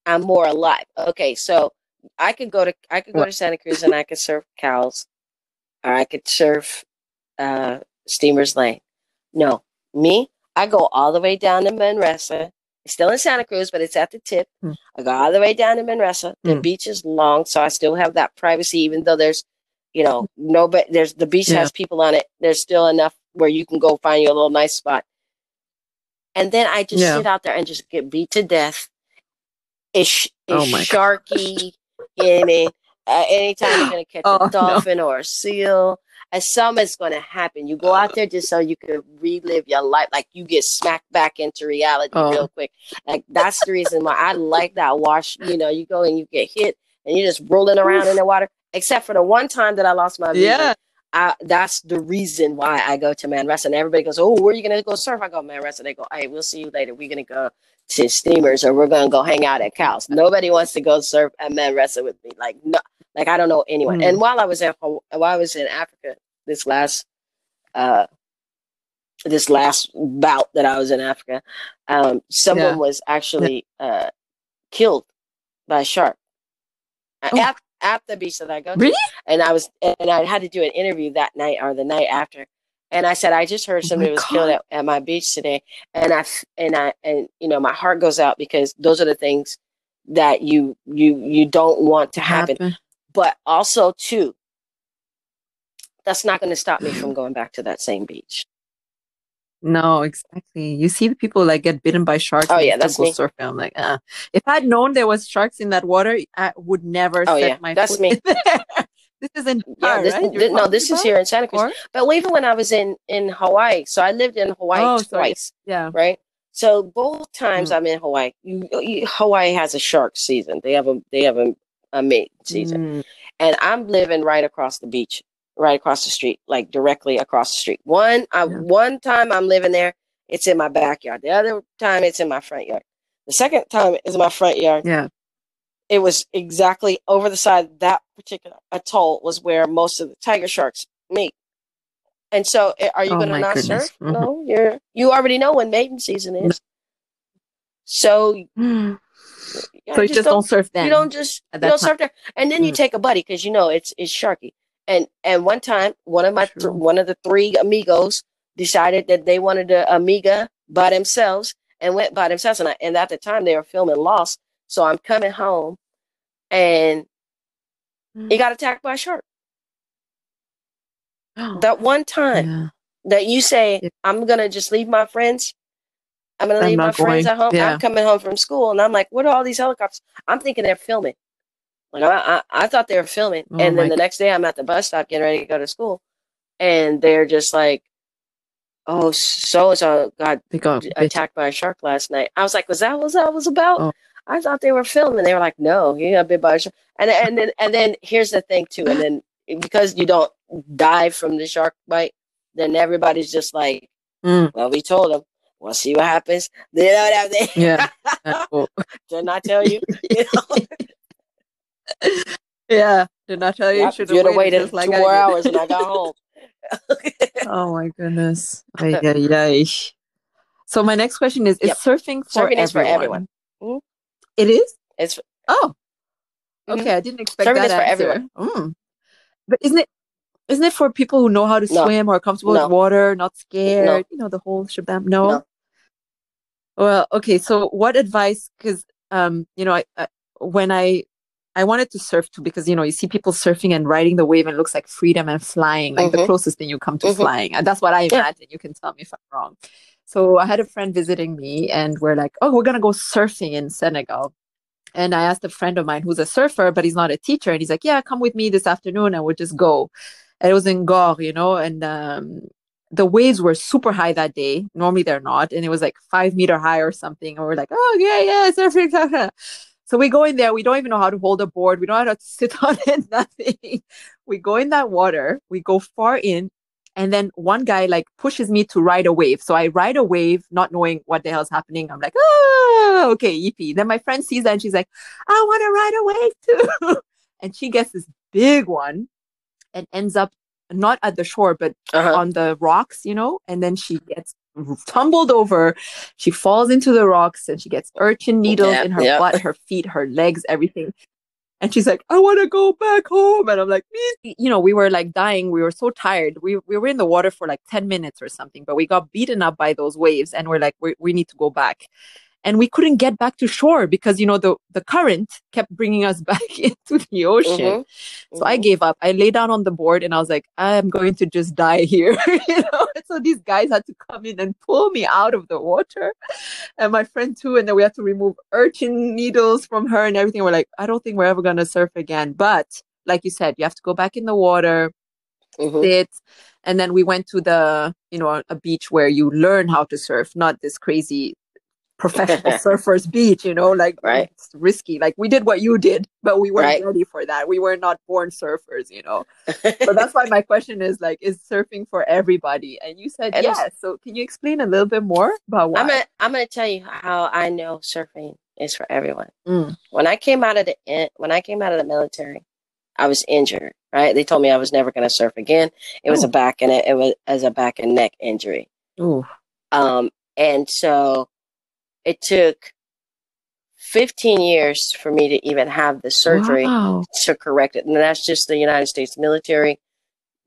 I'm more alive. Okay, so I could go to I could go to Santa Cruz and I could surf cows, or I could surf uh, Steamers Lane. No, me, I go all the way down to Manresa. It's still in Santa Cruz, but it's at the tip. Hmm. I go all the way down to Manresa. The Hmm. beach is long, so I still have that privacy, even though there's, you know, no, but there's the beach Yeah. has people on it. There's still enough where you can go find you a little nice spot. And then I just Yeah. sit out there and just get beat to death. It's, Oh my sharky. you know what I mean? Uh, anytime you're going to catch Oh, a no. dolphin or a seal, and something's going to happen. You go out there just so you can relive your life. Like you get smacked back into reality Oh. real quick. Like that's the reason why I like that wash. You know, you go and you get hit and you're just rolling around in the water. Except for the one time that I lost my vision. yeah, I, that's the reason why I go to Manresa. And everybody goes, Oh, where are you going to go surf? I go, Manresa. They go, Hey, we'll see you later. We're going to go to steamers or we're going to go hang out at cows. Nobody wants to go surf at Manresa with me. Like, no, like I don't know anyone. Mm. And while I was in, while I was in Africa, this last, uh, this last bout that I was in Africa, um, someone Yeah. was actually uh, killed by a shark Oh. At the beach that I go to Really? and I was and I had to do an interview that night or the night after. And I said, I just heard Oh somebody my was killed at, at my beach today. And I and I and you know, my heart goes out because those are the things that you you you don't want to happen. happen. But also too, that's not going to stop me from going back to that same beach. No, exactly. You see the people like get bitten by sharks. Oh, yeah, that's me. surfing. I'm like, uh. if I'd known there was sharks in that water, I would never Oh, set yeah, my that's foot me. this is in Yeah, this, right? no, this is here in Santa Cruz. Or- But even when I was in in Hawaii, so I lived in Hawaii Oh, sorry. twice. Yeah. right? So both times Mm. I'm in Hawaii, you, you, Hawaii has a shark season. They have a they have a, a mate season, Mm, and I'm living right across the beach, right across the street, like directly across the street. One I, Yeah. one time I'm living there, it's in my backyard. The other time it's in my front yard. The second time is in my front yard. yeah. It was exactly over the side. That particular atoll was where most of the tiger sharks meet. And so, eh, are you Oh going to not goodness. surf? Mhm. No, you're. You already know when mating season is. So, So you just don't, surf then. you don't just you don't surf there, and then you Mm. take a buddy because you know it's it's sharky. And and one time, one of my th- one of the three amigos decided that they wanted the amiga by themselves and went by themselves. And I, and at the time they were filming Lost, so I'm coming home, and he got attacked by a shark. That one time yeah. that you say Yeah. I'm gonna just leave my friends. I'm gonna I'm leave my not friends at home. Yeah. I'm coming home from school, and I'm like, "What are all these helicopters?" I'm thinking they're filming. Like I, I, I thought they were filming, Oh and then the next day I'm at the bus stop getting ready to go to school, and they're just like, "Oh, so and so got They got attacked by a shark last night." I was like, "Was that what that was about?" Oh. I thought they were filming. They were like, "No, he got bit by a shark." And and then and then here's the thing too, and then because you don't die from the shark bite, then everybody's just like, Mm. "Well, we told them. We'll see what happens." You know what I mean? Yeah. Didn't I tell you? you know? yeah. Did not tell you. Yep, should have waited like two I more hours and I got home. oh my goodness. Ay, ay, ay. So my next question is: Is Yep. surfing for Surfing everyone? is for everyone. Mhm. It is. It's Oh, Mhm. okay. I didn't expect Surfing that is for answer. everyone. Mm. But isn't it? Isn't it for people who know how to No. swim or are comfortable No. with water, not scared? You know the whole shabam. No. No. Well, okay. So, what advice? Because um, you know, I, I when I I wanted to surf too because you know you see people surfing and riding the wave and it looks like freedom and flying, like the Mhm. closest thing you come to Mhm. flying. And that's what I Yeah. imagine. You can tell me if I'm wrong. So I had a friend visiting me, and we're like, "Oh, we're gonna go surfing in Senegal." And I asked a friend of mine who's a surfer, but he's not a teacher, and he's like, "Yeah, come with me this afternoon, and we'll just go." And it was in Ngor, you know, and um, the waves were super high that day. Normally they're not, and it was like five meter high or something. And we're like, "Oh yeah, yeah, surfing." Surfing." So we go in there. We don't even know how to hold a board. We don't know how to sit on it. Nothing. We go in that water. We go far in, and then one guy like pushes me to ride a wave. So I ride a wave, not knowing what the hell's happening. I'm like, oh, okay, yippee. Then my friend sees that and she's like, I want to ride a wave too. and she gets this big one and ends up not at the shore, but uh-huh. on the rocks, you know, and then she gets tumbled over. She falls into the rocks and she gets urchin needles Yeah, in her yeah. butt, her feet, her legs, everything. And she's like, I want to go back home. And I'm like, "Me-" you know, we were like dying. We were so tired. We, we were in the water for like 10 minutes or something, but we got beaten up by those waves and we're like, we, we need to go back. And we couldn't get back to shore because, you know, the, the current kept bringing us back into the ocean. Mhm. So I Mhm. gave up. I lay down on the board and I was like, I'm going to just die here. you know? So these guys had to come in and pull me out of the water. And my friend too. And then we had to remove urchin needles from her and everything. We're like, I don't think we're ever gonna surf again. But like you said, you have to go back in the water, Mhm. sit. And then we went to the, you know, a beach where you learn how to surf, not this crazy professional surfers beach, you know, like Right. it's risky. Like we did what you did, but we weren't Right. ready for that. We were not born surfers, you know. But that's why my question is like, is surfing for everybody? And you said yes. So can you explain a little bit more about why? I'm gonna I'm gonna tell you how I know surfing is for everyone. Mm. When I came out of the when I came out of the military, I was injured. Right? They told me I was never gonna surf again. It was Oh. a back and it, it was as a back and neck injury. Ooh. Um, and so it took 15 years for me to even have the surgery Wow. to correct it. And that's just the United States military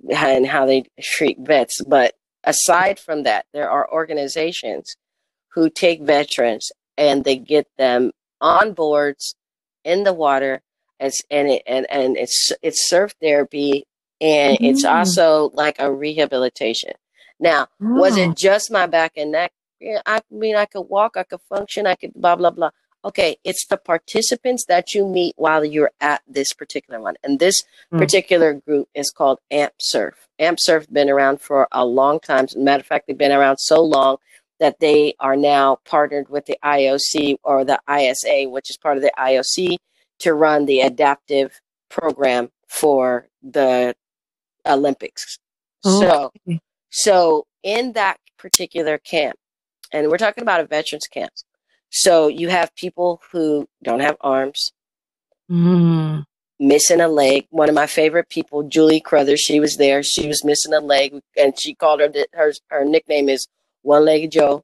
and how they treat vets. But aside from that, there are organizations who take veterans and they get them on boards in the water as and it and, and it's it's surf therapy and it's Mm. also like a rehabilitation. Now, was it just my back and neck? Yeah, I mean, I could walk, I could function, I could blah, blah, blah. Okay, it's the participants that you meet while you're at this particular one. And this Mm. particular group is called AMP Surf. AMP Surf been around for a long time. As a matter of fact, they've been around so long that they are now partnered with the IOC or the ISA, which is part of the IOC, to run the adaptive program for the Olympics. So, Okay. so in that particular camp, and we're talking about a veterans camp. So you have people who don't have arms, Mm. missing a leg. One of my favorite people, Julie Crothers, she was there. She was missing a leg, and she called her her her nickname is One Legged Joe.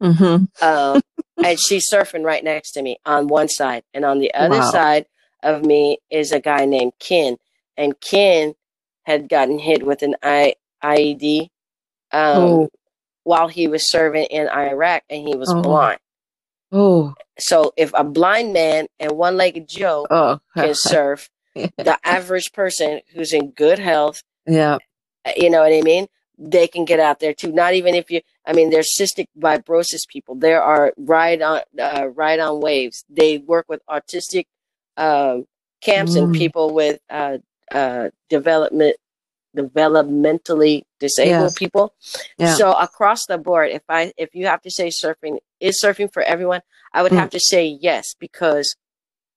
hmm Um, and she's surfing right next to me on one side, and on the other Wow. side of me is a guy named Ken, and Ken had gotten hit with an I, IED um, Oh. While he was serving in Iraq, and he was Oh. blind. Oh. So if a blind man and one-legged Joe Oh. can serve, the average person who's in good health, yeah. uh, you know what I mean? They can get out there too. Not even if you, I mean, there's cystic fibrosis people. There are ride on, uh, ride on waves. They work with autistic um, camps and Mm. people with uh, uh, development, developmentally disabled Yeah. people. Yeah. So across the board, if I, if you have to say surfing is surfing for everyone, I would Mm. have to say yes because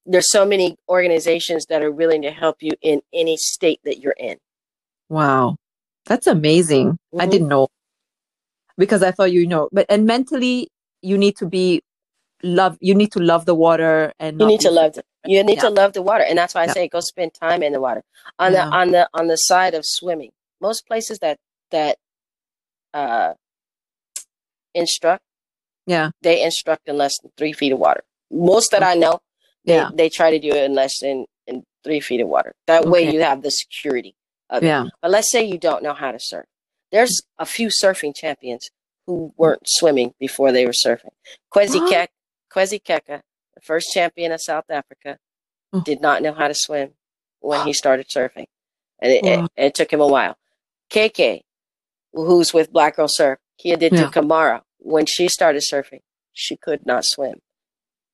there's so many organizations that are willing to help you in any state that you're in. Wow. That's amazing. I Mhm. didn't know because I thought you know, but and mentally you need to be love. You need to love the water and You need to love the, you need Yeah. to love the water, and that's why I Yeah. say go spend time in the water. On Yeah. the on the on the side of swimming, most places that that uh, instruct, Yeah. they instruct in less than three feet of water. Most that I know, they, Yeah. they try to do it in less than in three feet of water. That way you have the security of it. Yeah. But let's say you don't know how to surf. There's a few surfing champions who weren't swimming before they were surfing. Kwesi? Kek, Kwezi Qika, the first champion of South Africa, Oh. did not know how to swim when he started surfing. And it, it, it took him a while. KK, who's with Black Girl Surf, Kia did Yeah. to Kamara, when she started surfing, she could not swim.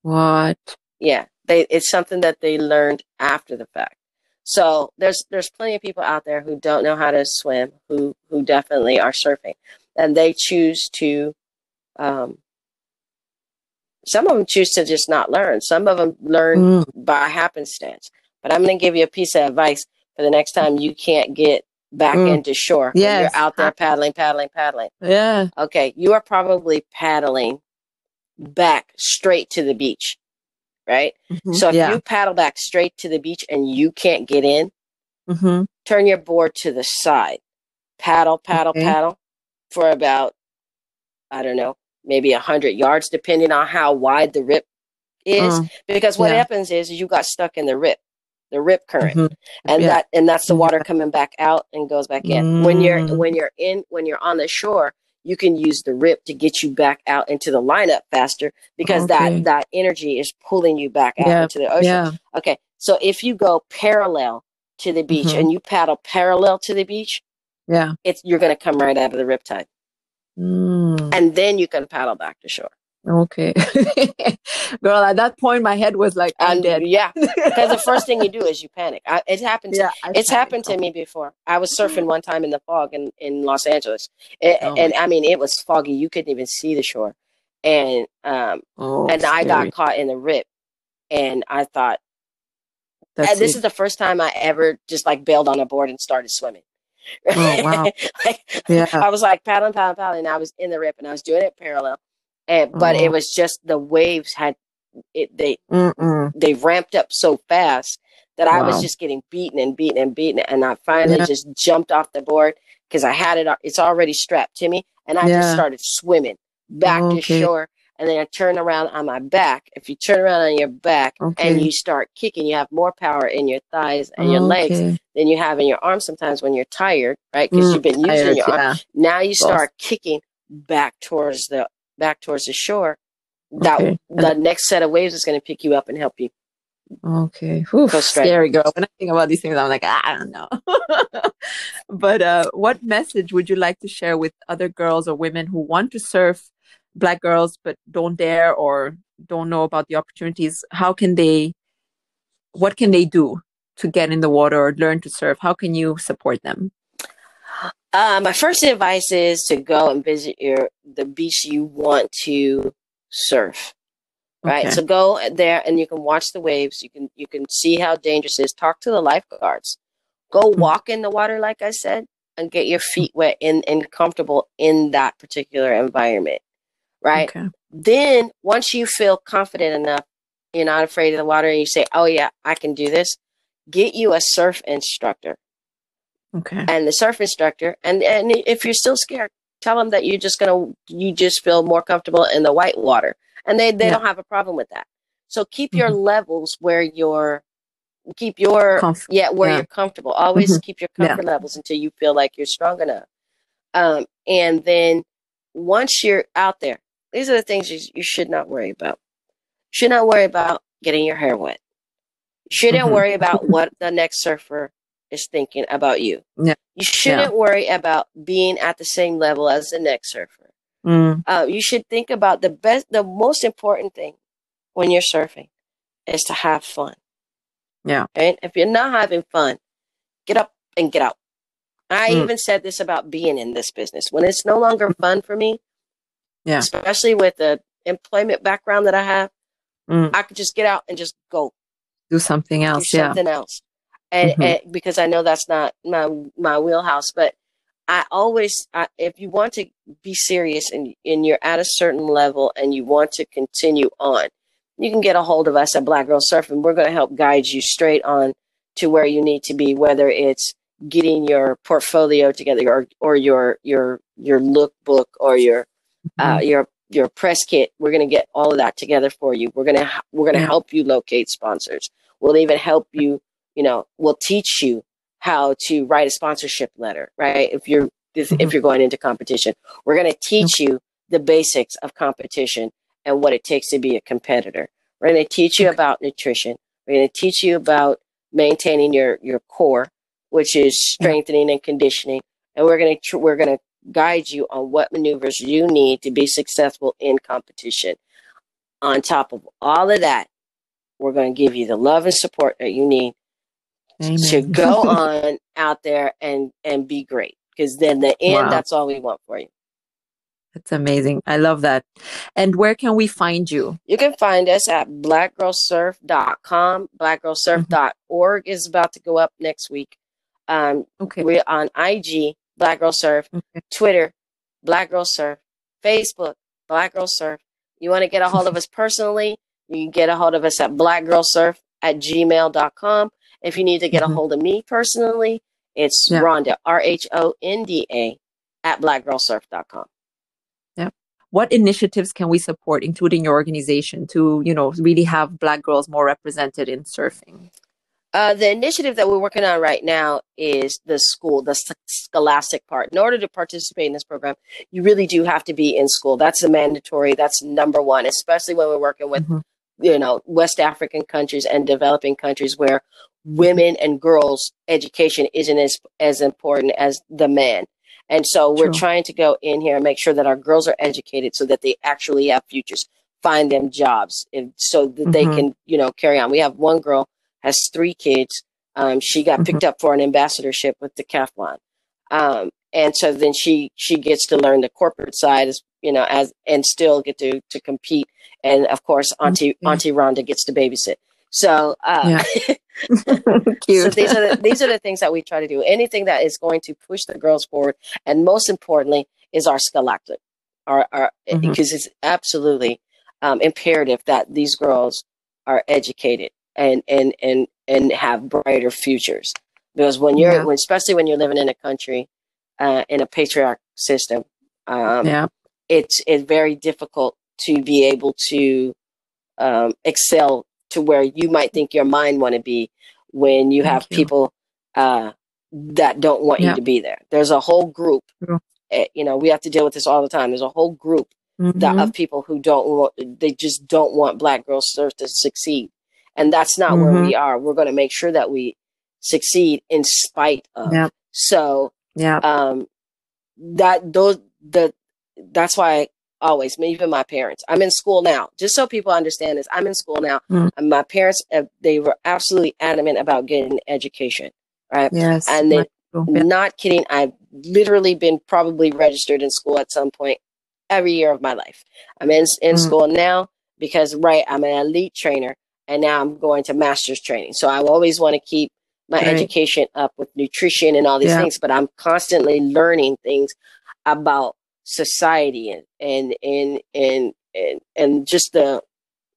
What? Yeah, they it's something that they learned after the fact. So there's there's plenty of people out there who don't know how to swim, who who definitely are surfing, and they choose to. Um, some of them choose to just not learn. Some of them learn Mm. by happenstance. But I'm going to give you a piece of advice for the next time you can't get back Mm. into shore. Yes. you're out there paddling, paddling, paddling. Yeah. Okay, you are probably paddling back straight to the beach, right? Mhm. So if yeah. you paddle back straight to the beach and you can't get in, mm-hmm. turn your board to the side. Paddle, paddle, Okay. paddle for about, I don't know, maybe a hundred yards, depending on how wide the rip is. Mm. Because what yeah. happens is you got stuck in the rip, the rip current, Mhm. and Yeah. that and that's the water coming back out and goes back in. When you're Mm. when you're in when you're on the shore, you can use the rip to get you back out into the lineup faster because Okay. that that energy is pulling you back out Yeah. into the ocean. Yeah. Okay, so if you go parallel to the beach Mhm. and you paddle parallel to the beach, Yeah. it's you're going to come right out of the riptide, Mm. and then you can paddle back to shore. Okay. Girl, at that point, my head was like, I'm dead. yeah, because the first thing you do is you panic. I, it's happened. To, yeah, it's happened to me before. I was surfing one time in the fog in, in Los Angeles, and, Oh and I mean it was foggy. You couldn't even see the shore, and um, Oh, and I got caught in the rip, and I thought and this it. is the first time I ever just like bailed on a board and started swimming. Oh, wow. like, yeah. I was like paddling, paddling, paddling, and I was in the rip, and I was doing it parallel, and but Oh. it was just the waves had it they Mm-mm. they ramped up so fast that I was just getting beaten and beaten and beaten, and I finally Yeah. just jumped off the board because I had it. It's already strapped to me, and I Yeah. just started swimming back to shore. And then I turn around on my back. If you turn around on your back Okay. and you start kicking, you have more power in your thighs and your legs than you have in your arms sometimes when you're tired, right? Because Mm, you've been using tired, your arm. yeah. Now you start kicking back towards the back towards the shore. That Okay. the next set of waves is going to pick you up and help you. Okay. Whew, Go straight. scary girl. When I think about these things, I'm like, "Ah, I don't know. but uh, what message would you like to share with other girls or women who want to surf, black girls, but don't dare or don't know about the opportunities? How can they, what can they do to get in the water or learn to surf? How can you support them? Uh, my first advice is to go and visit your the beach you want to surf. Right. Okay. So go there and you can watch the waves. You can you can see how dangerous it is. Talk to the lifeguards. Go Mm. walk in the water, like I said, and get your feet wet and, and comfortable in that particular environment. Right. Okay. Then once you feel confident enough, you're not afraid of the water and you say, Oh yeah, I can do this, get you a surf instructor Okay. and the surf instructor and and if you're still scared tell them that you're just gonna you just feel more comfortable in the white water and they they Yeah. don't have a problem with that so keep your levels where you're keep your Comf- yeah where yeah. you're comfortable always Mhm. keep your Yeah. comfort levels until you feel like you're strong enough um and then once you're out there these are the things you, you should not worry about should not worry about getting your hair wet shouldn't Mhm. worry about what the next surfer is thinking about you Yeah. you shouldn't worry about being at the same level as the next surfer Mm, uh, you should think about the best the most important thing when you're surfing is to have fun Yeah. right if you're not having fun get up and get out i Mm. even said this about being in this business when it's no longer fun for me Yeah. especially with the employment background that i have mm. i could just get out and just go Do something do else. Yeah. something else and, Mhm. and because i know that's not my my wheelhouse but i always I, if you want to be serious and, and you're at a certain level and you want to continue on you can get a hold of us at black girl surfing we're going to help guide you straight on to where you need to be whether it's getting your portfolio together or or your your your lookbook or your uh, Mhm. your your press kit. We're going to get all of that together for you. We're going to we're going to help you locate sponsors. We'll even help you. You know, we'll teach you how to write a sponsorship letter. Right? If you're if, if Mhm. you're going into competition, we're going to teach you the basics of competition and what it takes to be a competitor. We're going to teach you Okay. about nutrition. We're going to teach you about maintaining your your core, which is strengthening and conditioning. And we're going to tr- we're going to guide you on what maneuvers you need to be successful in competition. On top of all of that, we're going to give you the love and support that you need Amen. to go on out there and and be great. Because then the end, Wow. that's all we want for you. That's amazing. I love that. And where can we find you? You can find us at blackgirlsurf.com. Blackgirlsurf.org is about to go up next week. Um, Okay. we're on IG, Black Girl Surf, Okay. Twitter, Black Girl Surf, Facebook, Black Girl Surf. You want to get a hold of us personally, you can get a hold of us at blackgirlsurf at gmail.com. If you need to get a Mhm. hold of me personally, it's Yeah. Rhonda, R H O N D A, at blackgirlsurf.com. What initiatives can we support, including your organization, to you know really have Black girls more represented in surfing? Uh, the initiative that we're working on right now is the school, the scholastic part. In order to participate in this program, you really do have to be in school. That's a mandatory. That's number one, especially when we're working with, Mhm. You know, West African countries and developing countries where women and girls' education isn't as, as important as the men. And so we're True. trying to go in here and make sure that our girls are educated so that they actually have futures, find them jobs, if, so that they Mhm. can, you know, carry on. We have one girl has three kids. Um, she got Mhm. picked up for an ambassadorship with Decathlon, um, and so then she she gets to learn the corporate side, as you know, as and still get to to compete. And of course, Auntie Okay. Auntie Rhonda gets to babysit. So, uh, so these are the, these are the things that we try to do. Anything that is going to push the girls forward, and most importantly, is our scholastic, our, our Mhm. because it's absolutely um, imperative that these girls are educated and and and and have brighter futures. Because when you're, Yeah. when, especially when you're living in a country uh, in a patriarch system, um, yeah. it's it's very difficult to be able to um, excel to where you might think your mind want to be when you Thank have you. people uh, that don't want Yeah. you to be there. There's a whole group. Eh, you know, we have to deal with this all the time. There's a whole group that, Mhm. of people who don't want. They just don't want Black girls to succeed, and that's not where Mhm. we are. We're going to make sure that we succeed in spite of. So yeah. um that those the that's why always even my parents i'm in school now just so people understand this i'm in school now Mm. and my parents uh, they were absolutely adamant about getting an education right Yes. and then True. Yeah. not kidding i've literally been probably registered in school at some point every year of my life i'm in in Mm. school now because right i'm an elite trainer and now i'm going to master's training so i always want to keep my Right. education up with nutrition and all these Yeah. things but i'm constantly learning things about society and and and and and, and just the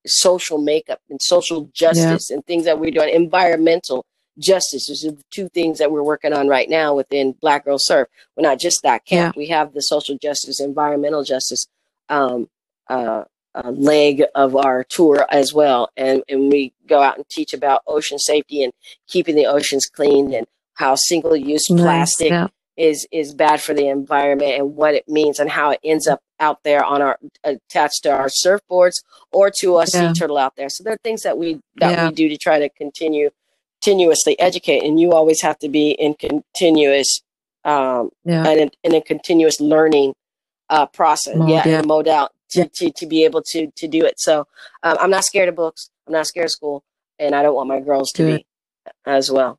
social makeup and social justice and things that we're doing environmental justice. Is the two things that we're working on right now within black girl surf we're not just that camp. We have the social justice environmental justice um uh uh, leg of our tour as well. And and we go out and teach about ocean safety and keeping the oceans clean and how single use Nice. plastic Yeah. Is is bad for the environment and what it means and how it ends up out there on our attached to our surfboards or to a Yeah. sea turtle out there. So there are things that we that Yeah. we do to try to continue continuously educate, and you always have to be in continuous um, Yeah. and in, in a continuous learning uh, process. Mode, yeah, yeah. out to, to to be able to to do it. So um, I'm not scared of books. I'm not scared of school, and I don't want my girls to be as well.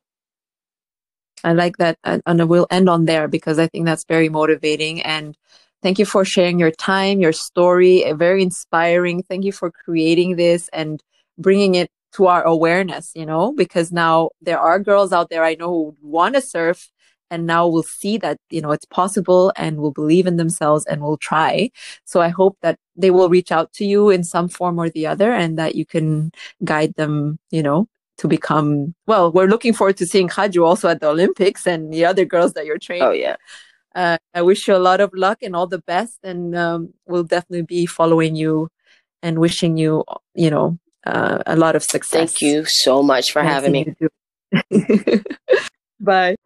I like that. And and we'll end on there because I think that's very motivating. And thank you for sharing your time, your story, uh, very inspiring. Thank you for creating this and bringing it to our awareness, you know, because now there are girls out there I know who want to surf and now will see that, you know, it's possible and will believe in themselves and will try. So I hope that they will reach out to you in some form or the other and that you can guide them, you know, to become well we're looking forward to seeing Khadjou also at the olympics and the other girls that you're training. Oh yeah. Uh, i wish you a lot of luck and all the best and um, we'll definitely be following you and wishing you you know uh, a lot of success. Thank you so much for having me. bye